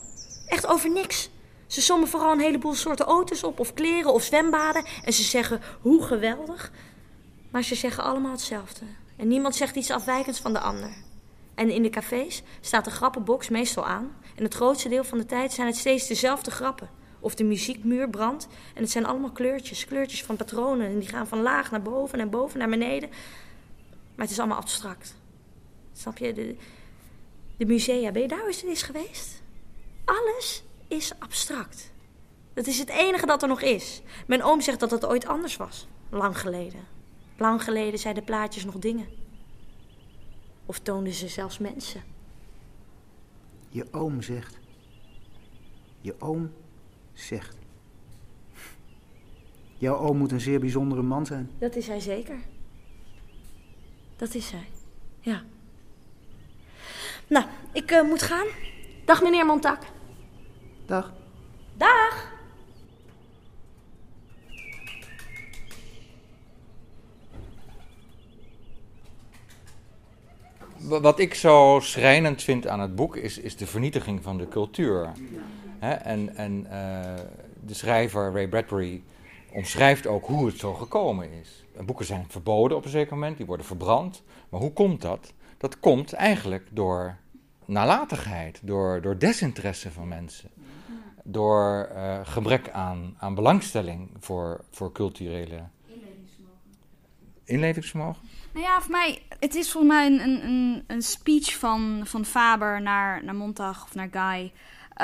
Echt over niks. Ze sommen vooral een heleboel soorten auto's op, of kleren, of zwembaden. En ze zeggen hoe geweldig. Maar ze zeggen allemaal hetzelfde. En niemand zegt iets afwijkends van de ander. En in de cafés staat de grappenbox meestal aan. En het grootste deel van de tijd zijn het steeds dezelfde grappen. Of de muziekmuur brandt. En het zijn allemaal kleurtjes. Kleurtjes van patronen. En die gaan van laag naar boven en boven naar beneden. Maar het is allemaal abstract. Snap je? De, de musea, ben je daar eens eens geweest? Alles is abstract. Dat is het enige dat er nog is. Mijn oom zegt dat het ooit anders was. Lang geleden. Lang geleden zeiden plaatjes nog dingen. Of toonden ze zelfs mensen. Je oom zegt. Je oom zegt. Jouw oom moet een zeer bijzondere man zijn. Dat is hij zeker. Dat is hij. Ja. Nou, ik uh, moet gaan. Dag meneer Montak. Dag. Dag. Wat ik zo schrijnend vind aan het boek is, is de vernietiging van de cultuur. En, en uh, de schrijver Ray Bradbury omschrijft ook hoe het zo gekomen is. Boeken zijn verboden op een zeker moment, die worden verbrand. Maar hoe komt dat? Dat komt eigenlijk door nalatigheid, door, door desinteresse van mensen. Door uh, gebrek aan, aan belangstelling voor, voor culturele. Inlevingsvermogen. Inlevingsvermogen? Nou ja, voor mij, het is volgens mij een, een, een speech van, van Faber naar, naar Montag of naar Guy.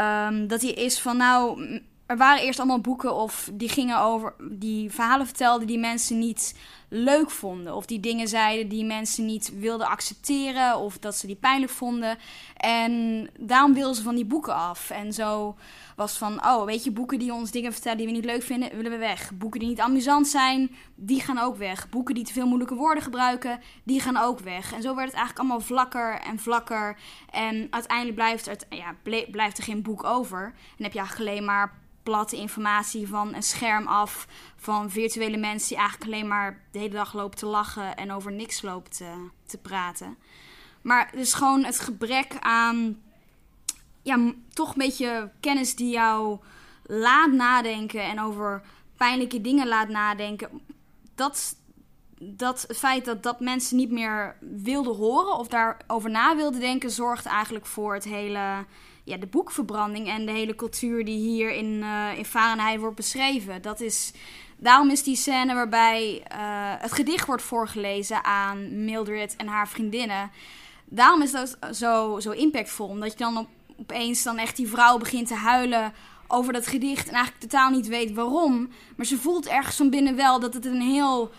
Um, dat hij is van nou, er waren eerst allemaal boeken of die gingen over, die verhalen vertelden die mensen niet leuk vonden. Of die dingen zeiden die mensen niet wilden accepteren of dat ze die pijnlijk vonden. En daarom wilden ze van die boeken af. En zo was van, oh, weet je, boeken die ons dingen vertellen die we niet leuk vinden, willen we weg. Boeken die niet amusant zijn, die gaan ook weg. Boeken die te veel moeilijke woorden gebruiken, die gaan ook weg. En zo werd het eigenlijk allemaal vlakker en vlakker. En uiteindelijk blijft er, ja, blijft er geen boek over. En heb je eigenlijk alleen maar platte informatie van een scherm af. Van virtuele mensen die eigenlijk alleen maar de hele dag lopen te lachen en over niks lopen te, te praten. Maar dus gewoon het gebrek aan ja, toch een beetje kennis die jou laat nadenken en over pijnlijke dingen laat nadenken. Dat, dat het feit dat dat mensen niet meer wilden horen of daarover na wilden denken, zorgt eigenlijk voor het hele, ja, de boekverbranding en de hele cultuur die hier in, eh in Fahrenheit wordt beschreven. Dat is, daarom is die scène waarbij eh, het gedicht wordt voorgelezen aan Mildred en haar vriendinnen. Daarom is dat zo, zo impactvol, omdat je dan op, opeens dan echt die vrouw begint te huilen over dat gedicht en eigenlijk totaal niet weet waarom. Maar ze voelt ergens van binnen wel dat het een heel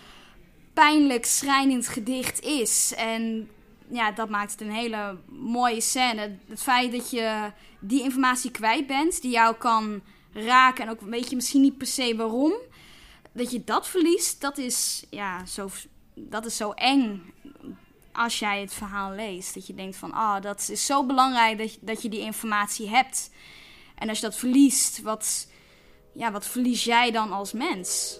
pijnlijk, schrijnend gedicht is. En ja, dat maakt het een hele mooie scène. Het feit dat je die informatie kwijt bent, die jou kan raken en ook weet je misschien niet per se waarom, dat je dat verliest, dat is, ja, zo, dat is zo eng als jij het verhaal leest. Dat je denkt van, ah, dat is zo belangrijk dat je, dat je die informatie hebt. En als je dat verliest, wat, ja, wat verlies jij dan als mens?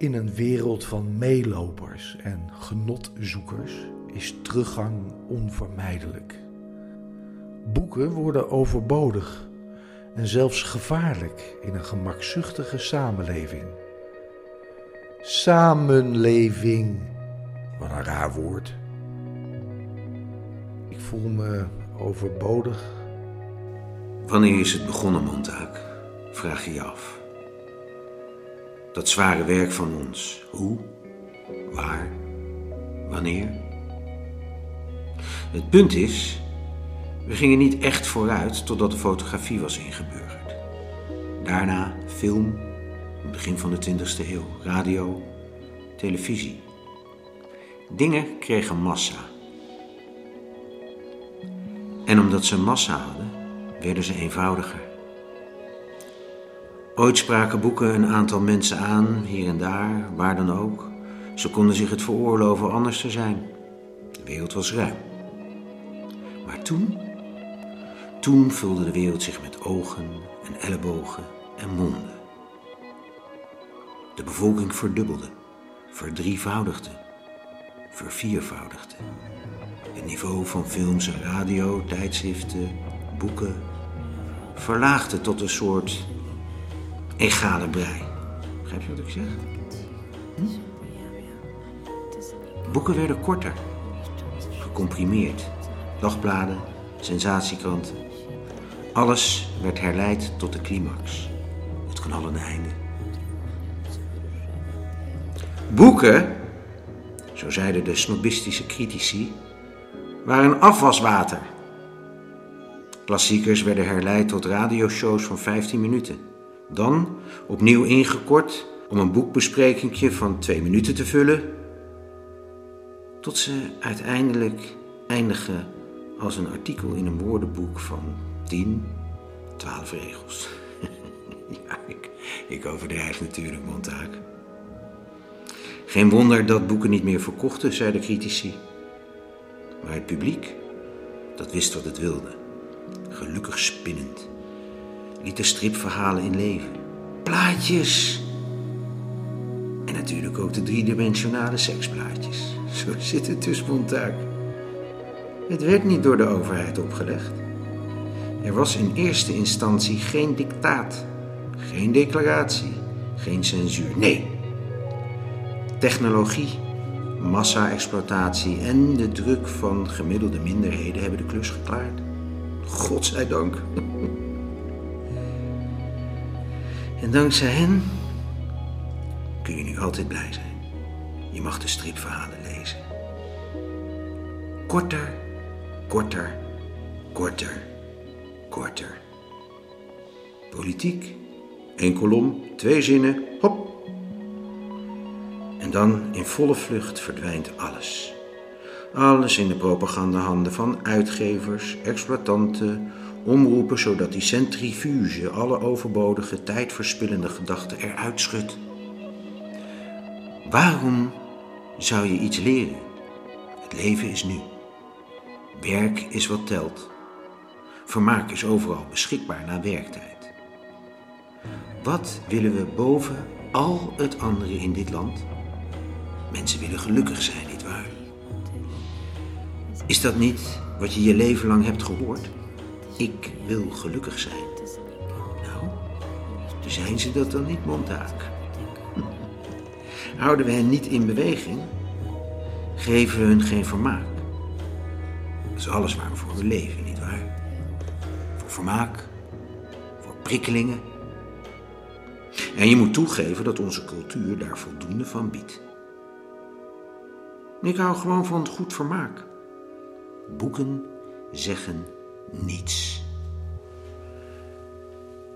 In een wereld van meelopers en genotzoekers is teruggang onvermijdelijk. Boeken worden overbodig en zelfs gevaarlijk in een gemakzuchtige samenleving. Samenleving, wat een raar woord. Ik voel me overbodig. Wanneer is het begonnen, Montauk? Vraag je je af. Dat zware werk van ons. Hoe? Waar? Wanneer? Het punt is, we gingen niet echt vooruit totdat de fotografie was ingeburgerd. Daarna film, het begin van de 20e eeuw, radio, televisie. Dingen kregen massa. En omdat ze massa hadden, werden ze eenvoudiger. Ooit spraken boeken een aantal mensen aan, hier en daar, waar dan ook. Ze konden zich het veroorloven anders te zijn. De wereld was ruim. Maar toen, toen vulde de wereld zich met ogen en ellebogen en monden. De bevolking verdubbelde, verdrievoudigde, verviervoudigde. Het niveau van films en radio, tijdschriften, boeken verlaagde tot een soort egale brei. Begrijp je wat ik zeg? Boeken werden korter, gecomprimeerd. Dagbladen, sensatiekranten. Alles werd herleid tot de climax. Het knallende einde. Boeken, zo zeiden de snobistische critici, waren afwaswater. Klassiekers werden herleid tot radioshows van 15 minuten. Dan opnieuw ingekort om een boekbesprekingje van twee minuten te vullen, tot ze uiteindelijk eindigen als een artikel in een woordenboek van 10, 12 regels. (laughs) ja, ik, ik overdrijf natuurlijk, Montauk. Geen wonder dat boeken niet meer verkochten, zeiden critici. Maar het publiek, dat wist wat het wilde. Gelukkig spinnend. Liet de stripverhalen in leven. Plaatjes! En natuurlijk ook de driedimensionale seksplaatjes. Zo zit het dus, Montauk. Het werd niet door de overheid opgelegd. Er was in eerste instantie geen dictaat, geen declaratie, geen censuur. Nee. Technologie, massa-exploitatie en de druk van gemiddelde minderheden hebben de klus geklaard. Godzijdank. (laughs) En dankzij hen kun je nu altijd blij zijn. Je mag de stripverhalen lezen. Korter, korter, korter, korter. Politiek, één kolom, twee zinnen, hop. En dan in volle vlucht verdwijnt alles. Alles in de propagandahanden van uitgevers, exploitanten, omroepen, zodat die centrifuge alle overbodige, tijdverspillende gedachten eruit schudt. Waarom zou je iets leren. Het leven is nu. Werk is wat telt. Vermaak is overal beschikbaar na werktijd. Wat willen we boven al het andere in dit land? Mensen willen gelukkig zijn, nietwaar? Is dat niet wat je je leven lang hebt gehoord? Ik wil gelukkig zijn. Nou, zijn ze dat dan niet, Montaak? Houden we hen niet in beweging? Geven we hun geen vermaak? Dat is alles waar we voor we leven, nietwaar? Voor vermaak, voor prikkelingen. En je moet toegeven dat onze cultuur daar voldoende van biedt. Ik hou gewoon van goed vermaak. Boeken zeggen niets.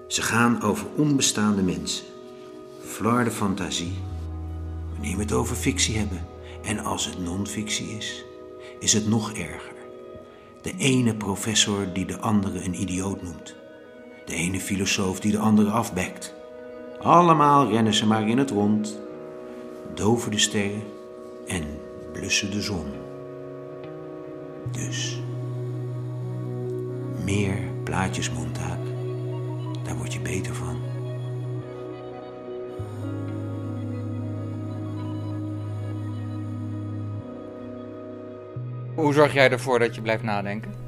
Ze gaan over onbestaande mensen. Fleur de fantasie. Wanneer we het over fictie hebben. En als het non-fictie is, is het nog erger. De ene professor die de andere een idioot noemt. De ene filosoof die de andere afbekt. Allemaal rennen ze maar in het rond, doven de sterren en blussen de zon. Dus meer plaatjes, Montaak. Daar word je beter van. Hoe zorg jij ervoor dat je blijft nadenken?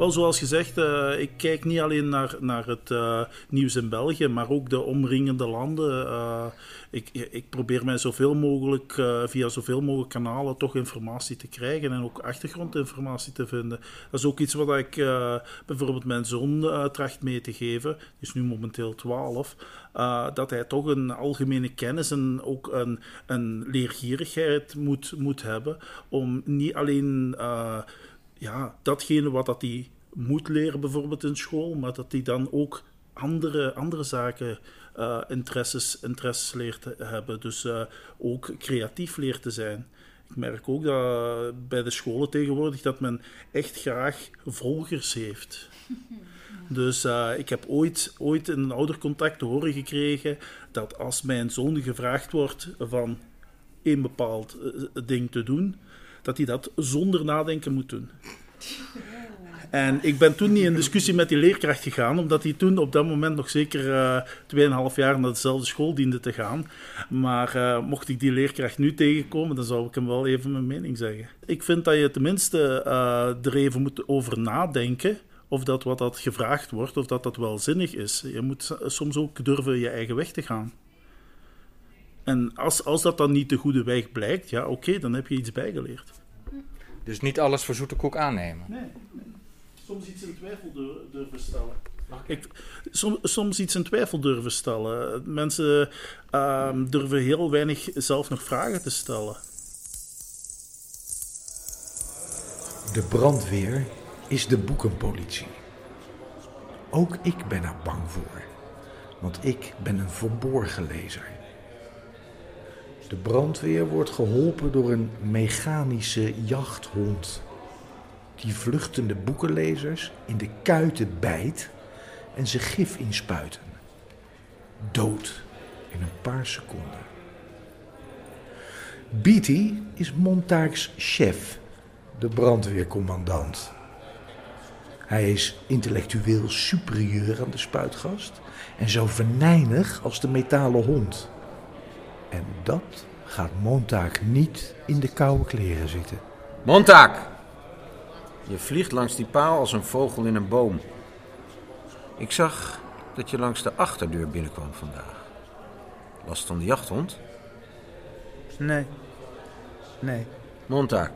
Wel, zoals gezegd, uh, ik kijk niet alleen naar, naar het uh, nieuws in België, maar ook de omringende landen. Uh, ik, ik probeer mij zoveel mogelijk via zoveel mogelijk kanalen toch informatie te krijgen en ook achtergrondinformatie te vinden. Dat is ook iets wat ik bijvoorbeeld mijn zoon tracht mee te geven. Die is nu momenteel 12. dat hij toch een algemene kennis en ook een, een leergierigheid moet, moet hebben om niet alleen ja, datgene wat dat hij moet leren, bijvoorbeeld in school, maar dat hij dan ook andere, andere zaken, uh, interesses, interesses leert te hebben. Dus uh, ook creatief leert te zijn. Ik merk ook dat bij de scholen tegenwoordig dat men echt graag volgers heeft. (laughs) Dus uh, ik heb ooit, ooit in een oudercontact te horen gekregen dat als mijn zoon gevraagd wordt van een bepaald ding te doen, dat hij dat zonder nadenken moet doen. En ik ben toen niet in discussie met die leerkracht gegaan, omdat hij toen op dat moment nog zeker uh, 2,5 jaar naar dezelfde school diende te gaan. Maar uh, mocht ik die leerkracht nu tegenkomen, dan zou ik hem wel even mijn mening zeggen. Ik vind dat je tenminste uh, er even moet over nadenken of dat wat dat gevraagd wordt, of dat dat wel zinnig is. Je moet soms ook durven je eigen weg te gaan. En als, als dat dan niet de goede weg blijkt, ja, oké, dan heb je iets bijgeleerd. Dus niet alles voor zoete koek aannemen? Nee, nee. soms iets in twijfel durven stellen. Ik, som, soms iets in twijfel durven stellen. Mensen uh, durven heel weinig zelf nog vragen te stellen. De brandweer is de boekenpolitie. Ook ik ben er bang voor, want ik ben een verborgen lezer. De brandweer wordt geholpen door een mechanische jachthond. Die vluchtende boekenlezers in de kuiten bijt en ze gif inspuiten. Dood in een paar seconden. Beatty is Montaaks chef, de brandweercommandant. Hij is intellectueel superieur aan de spuitgast en zo venijnig als de metalen hond. En dat gaat Montaak niet in de koude kleren zitten. Montaak! Je vliegt langs die paal als een vogel in een boom. Ik zag dat je langs de achterdeur binnenkwam vandaag. Last van de jachthond? Nee. Nee. Montaak.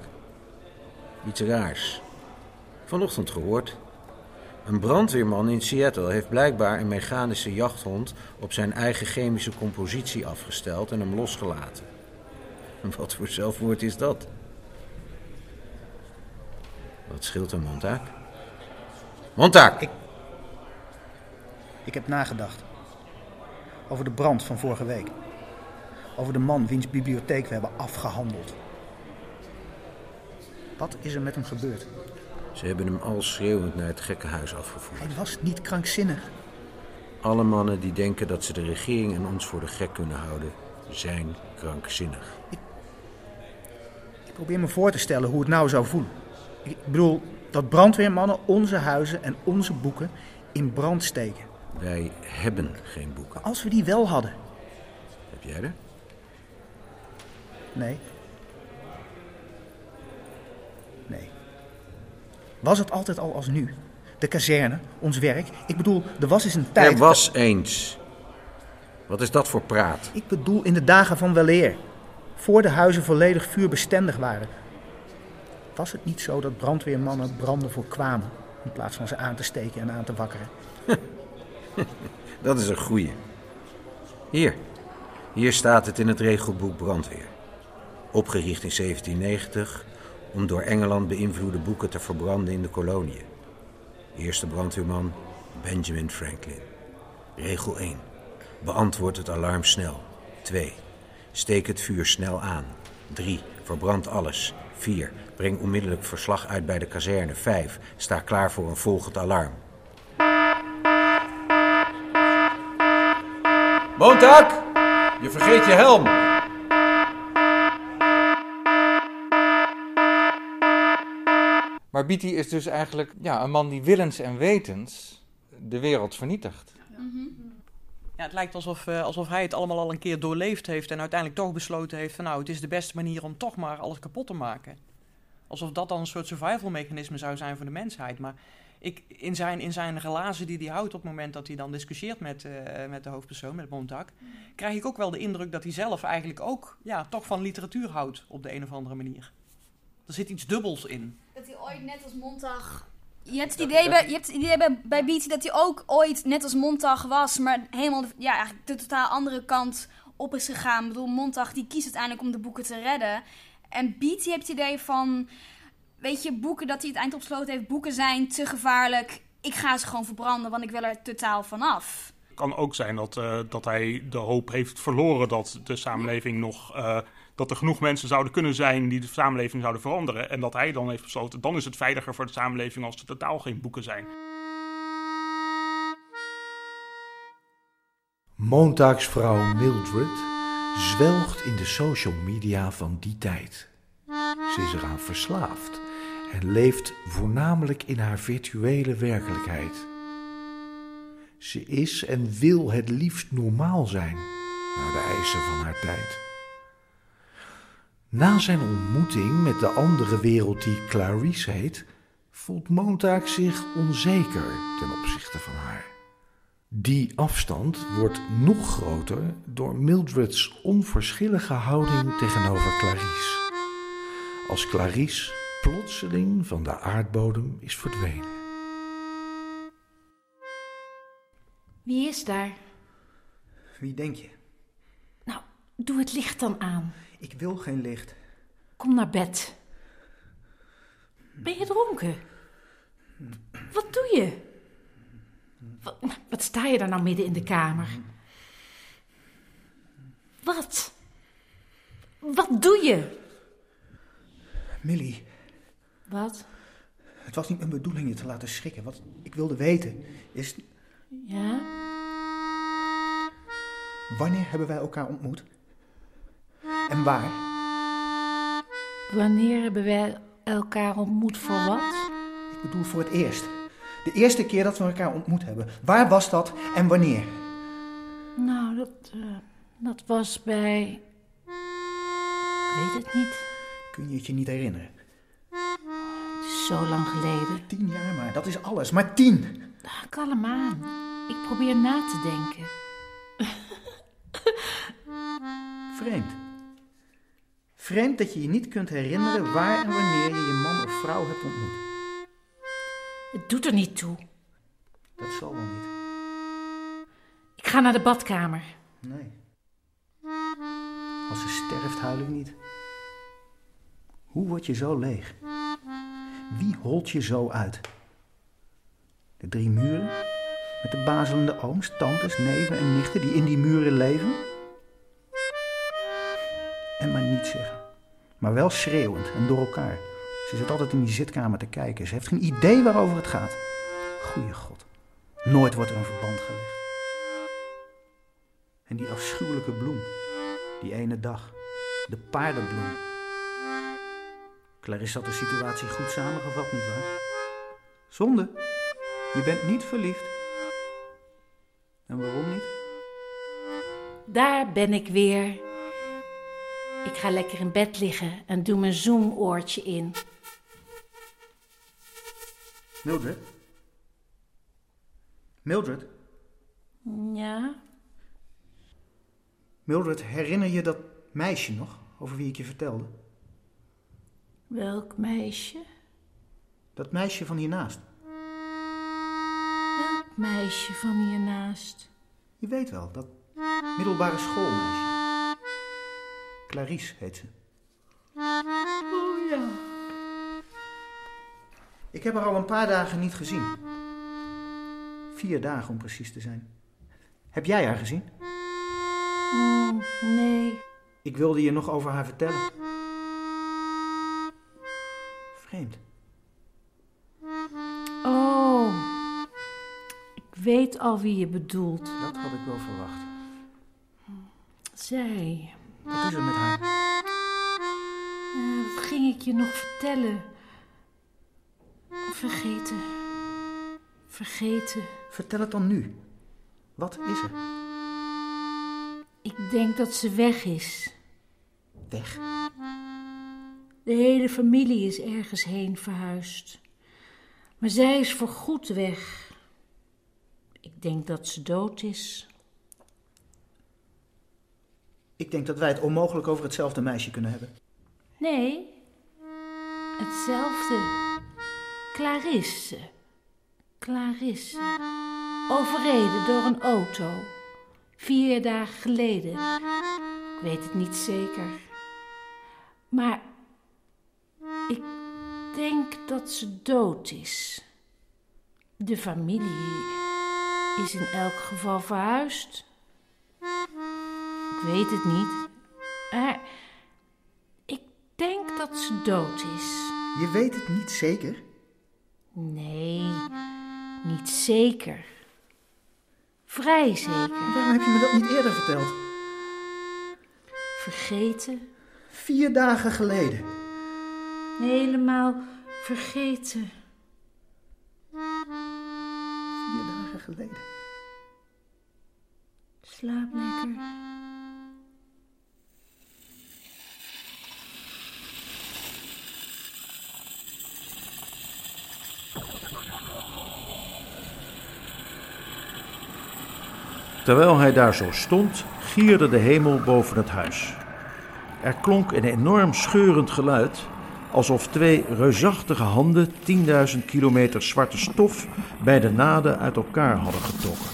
Iets raars. Vanochtend gehoord. Een brandweerman in Seattle heeft blijkbaar een mechanische jachthond op zijn eigen chemische compositie afgesteld en hem losgelaten. (laughs) Wat voor zelfwoord is dat? Wat scheelt er, Montaak? Montaak! Ik, ik heb nagedacht. Over de brand van vorige week. Over de man wiens bibliotheek we hebben afgehandeld. Wat is er met hem gebeurd? Ze hebben hem al schreeuwend naar het gekkenhuis afgevoerd. Hij was niet krankzinnig. Alle mannen die denken dat ze de regering en ons voor de gek kunnen houden, zijn krankzinnig. Ik, Probeer me voor te stellen hoe het nou zou voelen. Ik bedoel, dat brandweermannen onze huizen en onze boeken in brand steken. Wij hebben geen boeken. Als we die wel hadden. Heb jij er? Nee. Was het altijd al als nu? De kazerne, ons werk. Ik bedoel, er was eens een tijd... Er was eens. Wat is dat voor praat? Ik bedoel in de dagen van weleer. Voor de huizen volledig vuurbestendig waren. Was het niet zo dat brandweermannen branden voorkwamen... in plaats van ze aan te steken en aan te wakkeren? (laughs) Dat is een goeie. Hier. Hier staat het in het regelboek brandweer. Opgericht in 1790 om door Engeland beïnvloede boeken te verbranden in de koloniën. Eerste brandweerman Benjamin Franklin. Regel 1. Beantwoord het alarm snel. 2. Steek het vuur snel aan. 3. Verbrand alles. 4. Breng onmiddellijk verslag uit bij de kazerne. 5. Sta klaar voor een volgend alarm. Montag, je vergeet je helm. Maar Beatty is dus eigenlijk ja, een man die willens en wetens de wereld vernietigt. Ja, het lijkt alsof, eh, alsof hij het allemaal al een keer doorleefd heeft en uiteindelijk toch besloten heeft van nou, het is de beste manier om toch maar alles kapot te maken. Alsof dat dan een soort survival mechanisme zou zijn voor de mensheid. Maar ik, in, zijn, in zijn relatie die hij houdt op het moment dat hij dan discussieert met, eh, met de hoofdpersoon, met Montag, krijg ik ook wel de indruk dat hij zelf eigenlijk ook ja, toch van literatuur houdt op de een of andere manier. Er zit iets dubbels in. Dat hij ooit net als Montag... Je hebt het idee, bij, je hebt het idee bij, bij Beatty dat hij ook ooit net als Montag was, maar helemaal de, ja, eigenlijk de totaal andere kant op is gegaan. Ik bedoel, Montag die kiest uiteindelijk om de boeken te redden. En Beatty heeft het idee van, weet je, boeken dat hij het eind opsloten heeft, boeken zijn te gevaarlijk. Ik ga ze gewoon verbranden, want ik wil er totaal vanaf. Kan ook zijn dat, eh, dat hij de hoop heeft verloren dat de samenleving nog. eh, dat er genoeg mensen zouden kunnen zijn die de samenleving zouden veranderen. En dat hij dan heeft besloten, dan is het veiliger voor de samenleving als er totaal geen boeken zijn. Montaagsvrouw Mildred zwelgt in de social media van die tijd. Ze is eraan verslaafd en leeft voornamelijk in haar virtuele werkelijkheid. Ze is en wil het liefst normaal zijn, naar de eisen van haar tijd. Na zijn ontmoeting met de andere wereld die Clarice heet, voelt Montag zich onzeker ten opzichte van haar. Die afstand wordt nog groter door Mildred's onverschillige houding tegenover Clarice. Als Clarice plotseling van de aardbodem is verdwenen. Wie is daar? Wie denk je? Nou, doe het licht dan aan. Ik wil geen licht. Kom naar bed. Ben je dronken? Wat doe je? Wat, wat sta je daar nou midden in de kamer? Wat? Wat doe je? Millie, Wat? het was niet mijn bedoeling je te laten schrikken. Wat ik wilde weten is, Ja? wanneer hebben wij elkaar ontmoet? En waar? Wanneer hebben wij elkaar ontmoet voor wat? Ik bedoel voor het eerst. De eerste keer dat we elkaar ontmoet hebben. Waar was dat en wanneer? Nou, dat, eh, dat was bij. Ik weet het niet. Kun je het je niet herinneren? Het is zo lang geleden. Tien jaar maar, dat is alles. Maar tien! Ah, Kalm aan. Ik probeer na te denken. (laughs) Vreemd. Vreemd dat je je niet kunt herinneren waar en wanneer je je man of vrouw hebt ontmoet. Het doet er niet toe. Dat zal wel niet. Ik ga naar de badkamer. Nee. Als ze sterft, huil ik niet. Hoe word je zo leeg? Wie holt je zo uit? De drie muren? Met de bazelende ooms, tantes, neven en nichten die in die muren leven? En maar niet zeggen. Maar wel schreeuwend en door elkaar. Ze zit altijd in die zitkamer te kijken. Ze heeft geen idee waarover het gaat. Goeie god. Nooit wordt er een verband gelegd. En die afschuwelijke bloem. Die ene dag. De paardenbloem. Clarisse had de situatie goed samengevat, nietwaar? Zonde. Je bent niet verliefd. En waarom niet? Daar ben ik weer. Ik ga lekker in bed liggen en doe mijn Zoom-oortje in. Mildred? Mildred? Ja? Mildred, herinner je dat meisje nog, over wie ik je vertelde? Welk meisje? Dat meisje van hiernaast. Meisje van hiernaast? Je weet wel, dat middelbare schoolmeisje. Clarice heet ze. Oh ja. Ik heb haar al een paar dagen niet gezien. Vier dagen om precies te zijn. Heb jij haar gezien? Oh, nee. Ik wilde je nog over haar vertellen. Vreemd. Weet al wie je bedoelt. Dat had ik wel verwacht. Zij. Wat is er met haar? Eh, wat ging ik je nog vertellen? Vergeten. Vergeten. Vertel het dan nu. Wat is er? Ik denk dat ze weg is. Weg? De hele familie is ergens heen verhuisd. Maar zij is voorgoed weg. Ik denk dat ze dood is. Ik denk dat wij het onmogelijk over hetzelfde meisje kunnen hebben. Nee, hetzelfde. Clarisse. Clarisse. Overreden door een auto. Vier dagen geleden. Ik weet het niet zeker. Maar ik denk dat ze dood is. De familie is in elk geval verhuisd. Ik weet het niet. Maar ik denk dat ze dood is. Je weet het niet zeker? Nee, niet zeker. Vrij zeker. Waarom heb je me dat niet eerder verteld? Vergeten? Vier dagen geleden. Helemaal vergeten. Dagen. Slaap lekker. Terwijl hij daar zo stond, gierde de hemel boven het huis. Er klonk een enorm scheurend geluid, alsof twee reusachtige handen 10.000 kilometer zwarte stof bij de naden uit elkaar hadden getrokken.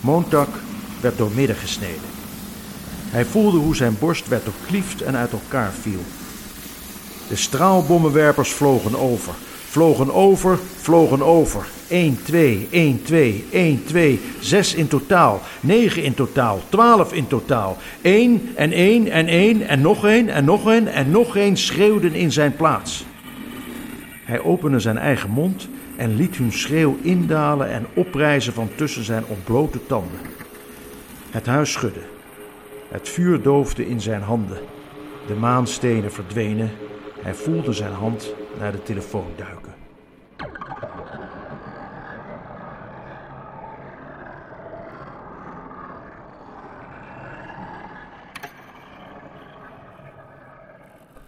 Moontak werd doormidden gesneden. Hij voelde hoe zijn borst werd doorkliefd en uit elkaar viel. De straalbommenwerpers vlogen over, vlogen over, vlogen over. 1, 2, 1, 2, 1, 2, 6 in totaal, 9 in totaal, 12 in totaal. 1 en 1 en 1 en nog 1 en nog 1 en nog 1 schreeuwden in zijn plaats. Hij opende zijn eigen mond en liet hun schreeuw indalen en oprijzen van tussen zijn ontblote tanden. Het huis schudde. Het vuur doofde in zijn handen. De maanstenen verdwenen. Hij voelde zijn hand naar de telefoon duiken.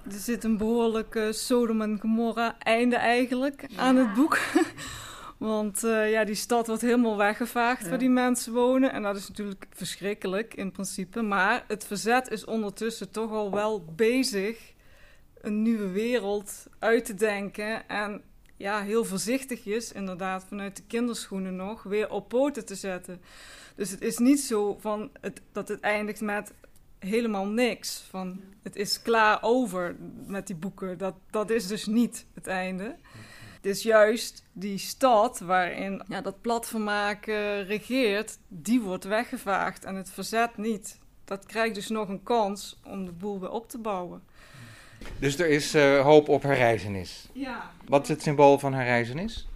Er zit een behoorlijk Sodom en Gomorra einde eigenlijk aan het boek. (laughs) Want uh, ja, die stad wordt helemaal weggevaagd ja. waar die mensen wonen. En dat is natuurlijk verschrikkelijk in principe. Maar het verzet is ondertussen toch al wel bezig een nieuwe wereld uit te denken. En ja, heel voorzichtigjes, inderdaad, vanuit de kinderschoenen nog, weer op poten te zetten. Dus het is niet zo van het, dat het eindigt met helemaal niks. Van het is klaar over met die boeken. Dat, dat is dus niet het einde. Het is juist die stad waarin ja, dat uh, regeert, die wordt weggevaagd en het verzet niet. Dat krijgt dus nog een kans om de boel weer op te bouwen. Dus er is uh, hoop op herreizenis. Ja. Wat is het symbool van herreizenis?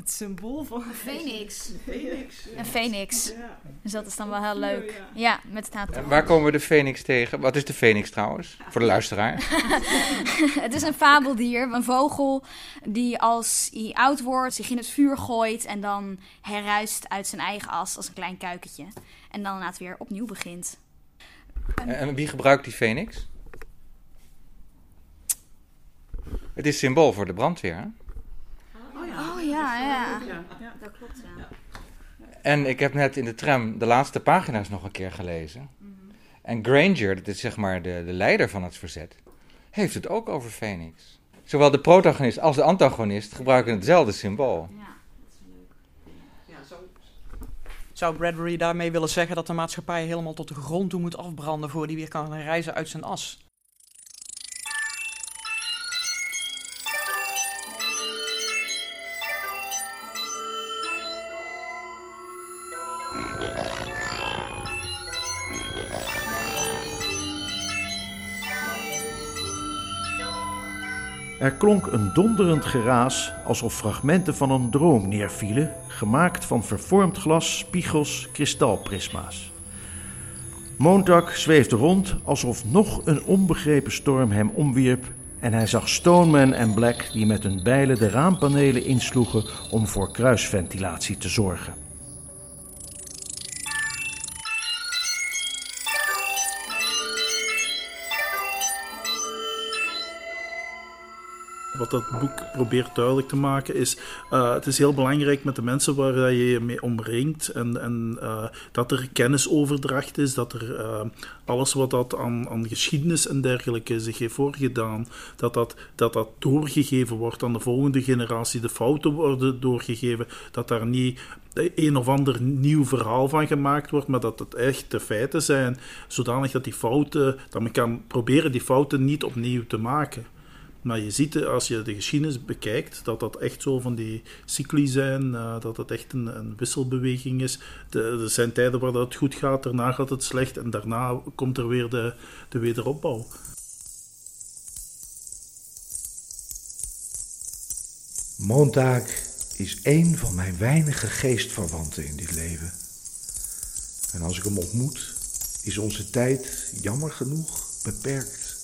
Het symbool van Een phoenix. Phoenix. Een phoenix. Dus dat is dan wel heel leuk. Ja, met het haat. En waar komen we de phoenix tegen? Wat is de phoenix trouwens? Voor de luisteraar. (laughs) het is een fabeldier, een vogel die als hij oud wordt zich in het vuur gooit en dan herruist uit zijn eigen as als een klein kuikentje. En dan laat weer opnieuw begint. En en wie gebruikt die phoenix? Het is symbool voor de brandweer. Hè? Oh ja, ja. Dat klopt, ja. En ik heb net in de tram de laatste pagina's nog een keer gelezen. En Granger, dat is zeg maar de, de leider van het verzet, heeft het ook over Phoenix. Zowel de protagonist als de antagonist gebruiken hetzelfde symbool. Zou Bradbury daarmee willen zeggen dat de maatschappij helemaal tot de grond toe moet afbranden voor die weer kan reizen uit zijn as? Er klonk een donderend geraas alsof fragmenten van een droom neervielen, gemaakt van vervormd glas, spiegels, kristalprisma's. Montag zweefde rond alsof nog een onbegrepen storm hem omwierp en hij zag Stoneman en Black die met hun bijlen de raampanelen insloegen om voor kruisventilatie te zorgen. Wat dat boek probeert duidelijk te maken is, uh, het is heel belangrijk met de mensen waar je je mee omringt en, en uh, dat er kennisoverdracht is, dat er uh, alles wat dat aan, aan, geschiedenis en dergelijke zich heeft voorgedaan, dat dat, dat dat doorgegeven wordt aan de volgende generatie, de fouten worden doorgegeven, dat daar niet een of ander nieuw verhaal van gemaakt wordt, maar dat het echt de feiten zijn, zodanig dat die fouten, dat men kan proberen die fouten niet opnieuw te maken. Maar je ziet als je de geschiedenis bekijkt dat dat echt zo van die cycli zijn, uh, dat het echt een, een wisselbeweging is. Er zijn tijden waar dat goed gaat, daarna gaat het slecht en daarna komt er weer de, de wederopbouw. Montag is één van mijn weinige geestverwanten in dit leven. En als ik hem ontmoet, is onze tijd jammer genoeg beperkt.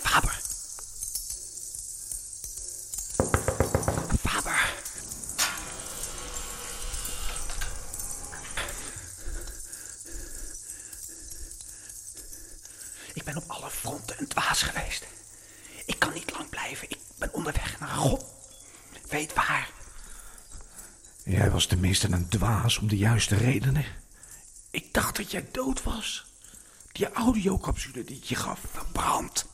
Faber. Faber. Ik ben op alle fronten een dwaas geweest. Ik kan niet lang blijven. Ik ben onderweg naar God. Weet waar. Jij was tenminste om de juiste redenen. Ik dacht dat jij dood was. Die audiocapsule die ik je gaf, verbrand.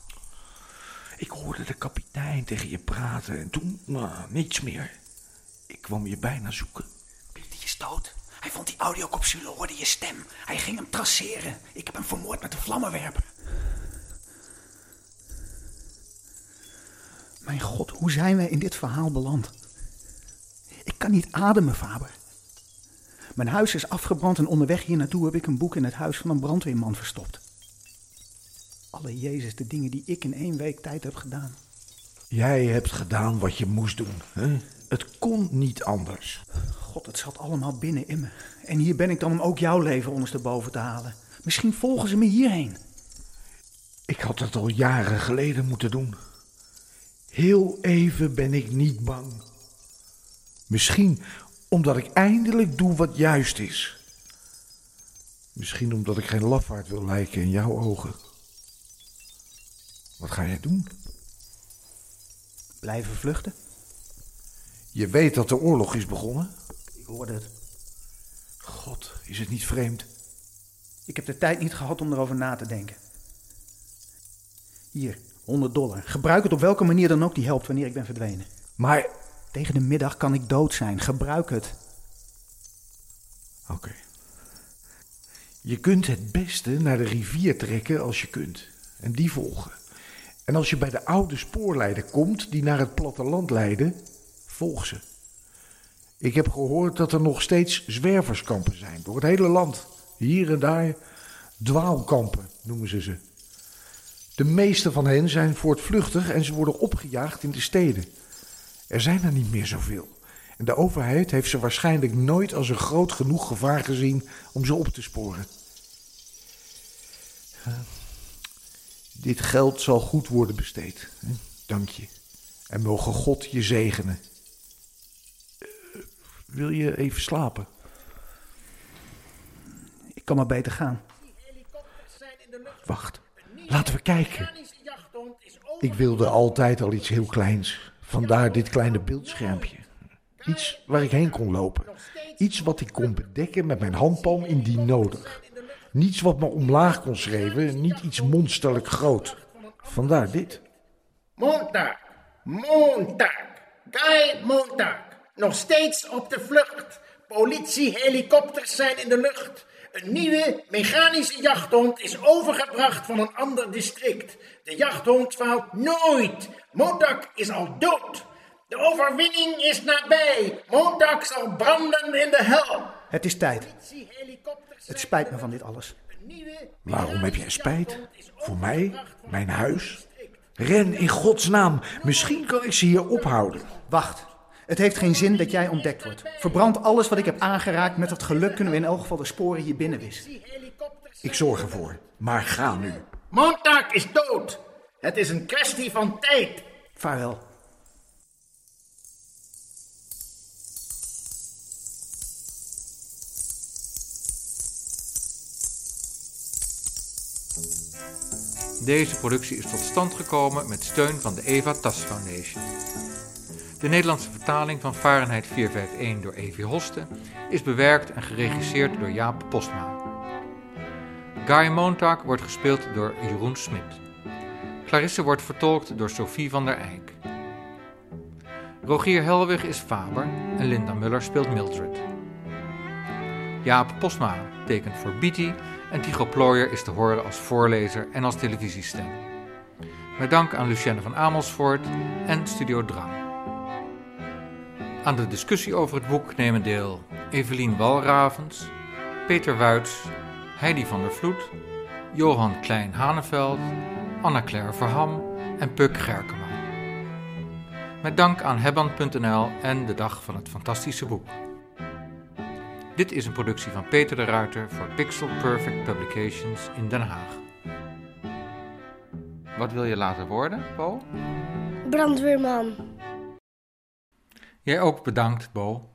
Ik hoorde de kapitein tegen je praten en toen, nou, niets meer. Ik kwam je bijna zoeken. Pieter is dood. Hij vond die audiocapsule, hoorde je stem. Hij ging hem traceren. Ik heb hem vermoord met een vlammenwerper. Mijn god, hoe zijn wij in dit verhaal beland? Ik kan niet ademen, Faber. Mijn huis is afgebrand en onderweg hier naartoe heb ik een boek in het huis van een brandweerman verstopt. Alle Jezus, de dingen die ik in één week tijd heb gedaan. Jij hebt gedaan wat je moest doen. Hè? Het kon niet anders. God, het zat allemaal binnen in me. En hier ben ik dan om ook jouw leven ondersteboven te halen. Misschien volgen ze me hierheen. Ik had het al jaren geleden moeten doen. Heel even ben ik niet bang. Misschien omdat ik eindelijk doe wat juist is. Misschien omdat ik geen lafaard wil lijken in jouw ogen. Wat ga jij doen? Blijven vluchten? Je weet dat de oorlog is begonnen? Ik hoorde het. God, is het niet vreemd? Ik heb de tijd niet gehad om erover na te denken. Hier, 100 dollar. Gebruik het op welke manier dan ook die helpt wanneer ik ben verdwenen. Maar tegen de middag kan ik dood zijn. Gebruik het. Oké. Je kunt het beste naar de rivier trekken als je kunt. En die volgen. En als je bij de oude spoorlijden komt die naar het platteland leiden, volg ze. Ik heb gehoord dat er nog steeds zwerverskampen zijn door het hele land. Hier en daar dwaalkampen noemen ze ze. De meeste van hen zijn voortvluchtig en ze worden opgejaagd in de steden. Er zijn er niet meer zoveel. En de overheid heeft ze waarschijnlijk nooit als een groot genoeg gevaar gezien om ze op te sporen. Uh, dit geld zal goed worden besteed. Hè? Dank je. En mogen God je zegenen. Uh, wil je even slapen? Ik kan maar beter gaan. Wacht, laten we kijken. Ik wilde altijd al iets heel kleins. Vandaar dit kleine beeldschermpje. Iets waar ik heen kon lopen. Iets wat ik kon bedekken met mijn handpalm indien nodig. Niets wat me omlaag kon schrijven, niet iets monsterlijk groot. Vandaar dit. Montag, Montag, Guy Montag. Nog steeds op de vlucht. Politiehelikopters zijn in de lucht. Een nieuwe mechanische jachthond is overgebracht van een ander district. De jachthond faalt nooit. Montag is al dood. De overwinning is nabij. Montag zal branden in de hel. Het is tijd. Het spijt me van dit alles. Waarom heb jij spijt? Voor mij? Mijn huis? Ren in Gods naam. Misschien kan ik ze hier ophouden. Wacht. Het heeft geen zin dat jij ontdekt wordt. Verbrand alles wat ik heb aangeraakt. Met het geluk kunnen we in elk geval de sporen hier binnen wissen. Ik zorg ervoor. Maar ga nu. Montag is dood. Het is een kwestie van tijd. Vaarwel. Deze productie is tot stand gekomen met steun van de Eva Tas Foundation. De Nederlandse vertaling van Fahrenheit 451 door Evie Hoste is bewerkt en geregisseerd door Jaap Postma. Guy Montag wordt gespeeld door Jeroen Smit. Clarisse wordt vertolkt door Sophie van der Eyck. Rogier Helwig is Faber en Linda Muller speelt Mildred. Jaap Postma tekent voor Beatty en Tycho Plooier is te horen als voorlezer en als televisiestem. Met dank aan Lucienne van Amersfoort en Studio Drang. Aan de discussie over het boek nemen deel Evelien Walravens, Peter Wuits, Heidi van der Vloed, Johan Klein-Haneveld, Anna-Claire Verham en Puk Gerkeman. Met dank aan Hebban.nl en de Dag van het Fantastische Boek. Dit is een productie van Peter de Ruiter voor Pixel Perfect Publications in Den Haag. Wat wil je later worden, Bo? Brandweerman. Jij ook bedankt, Bo.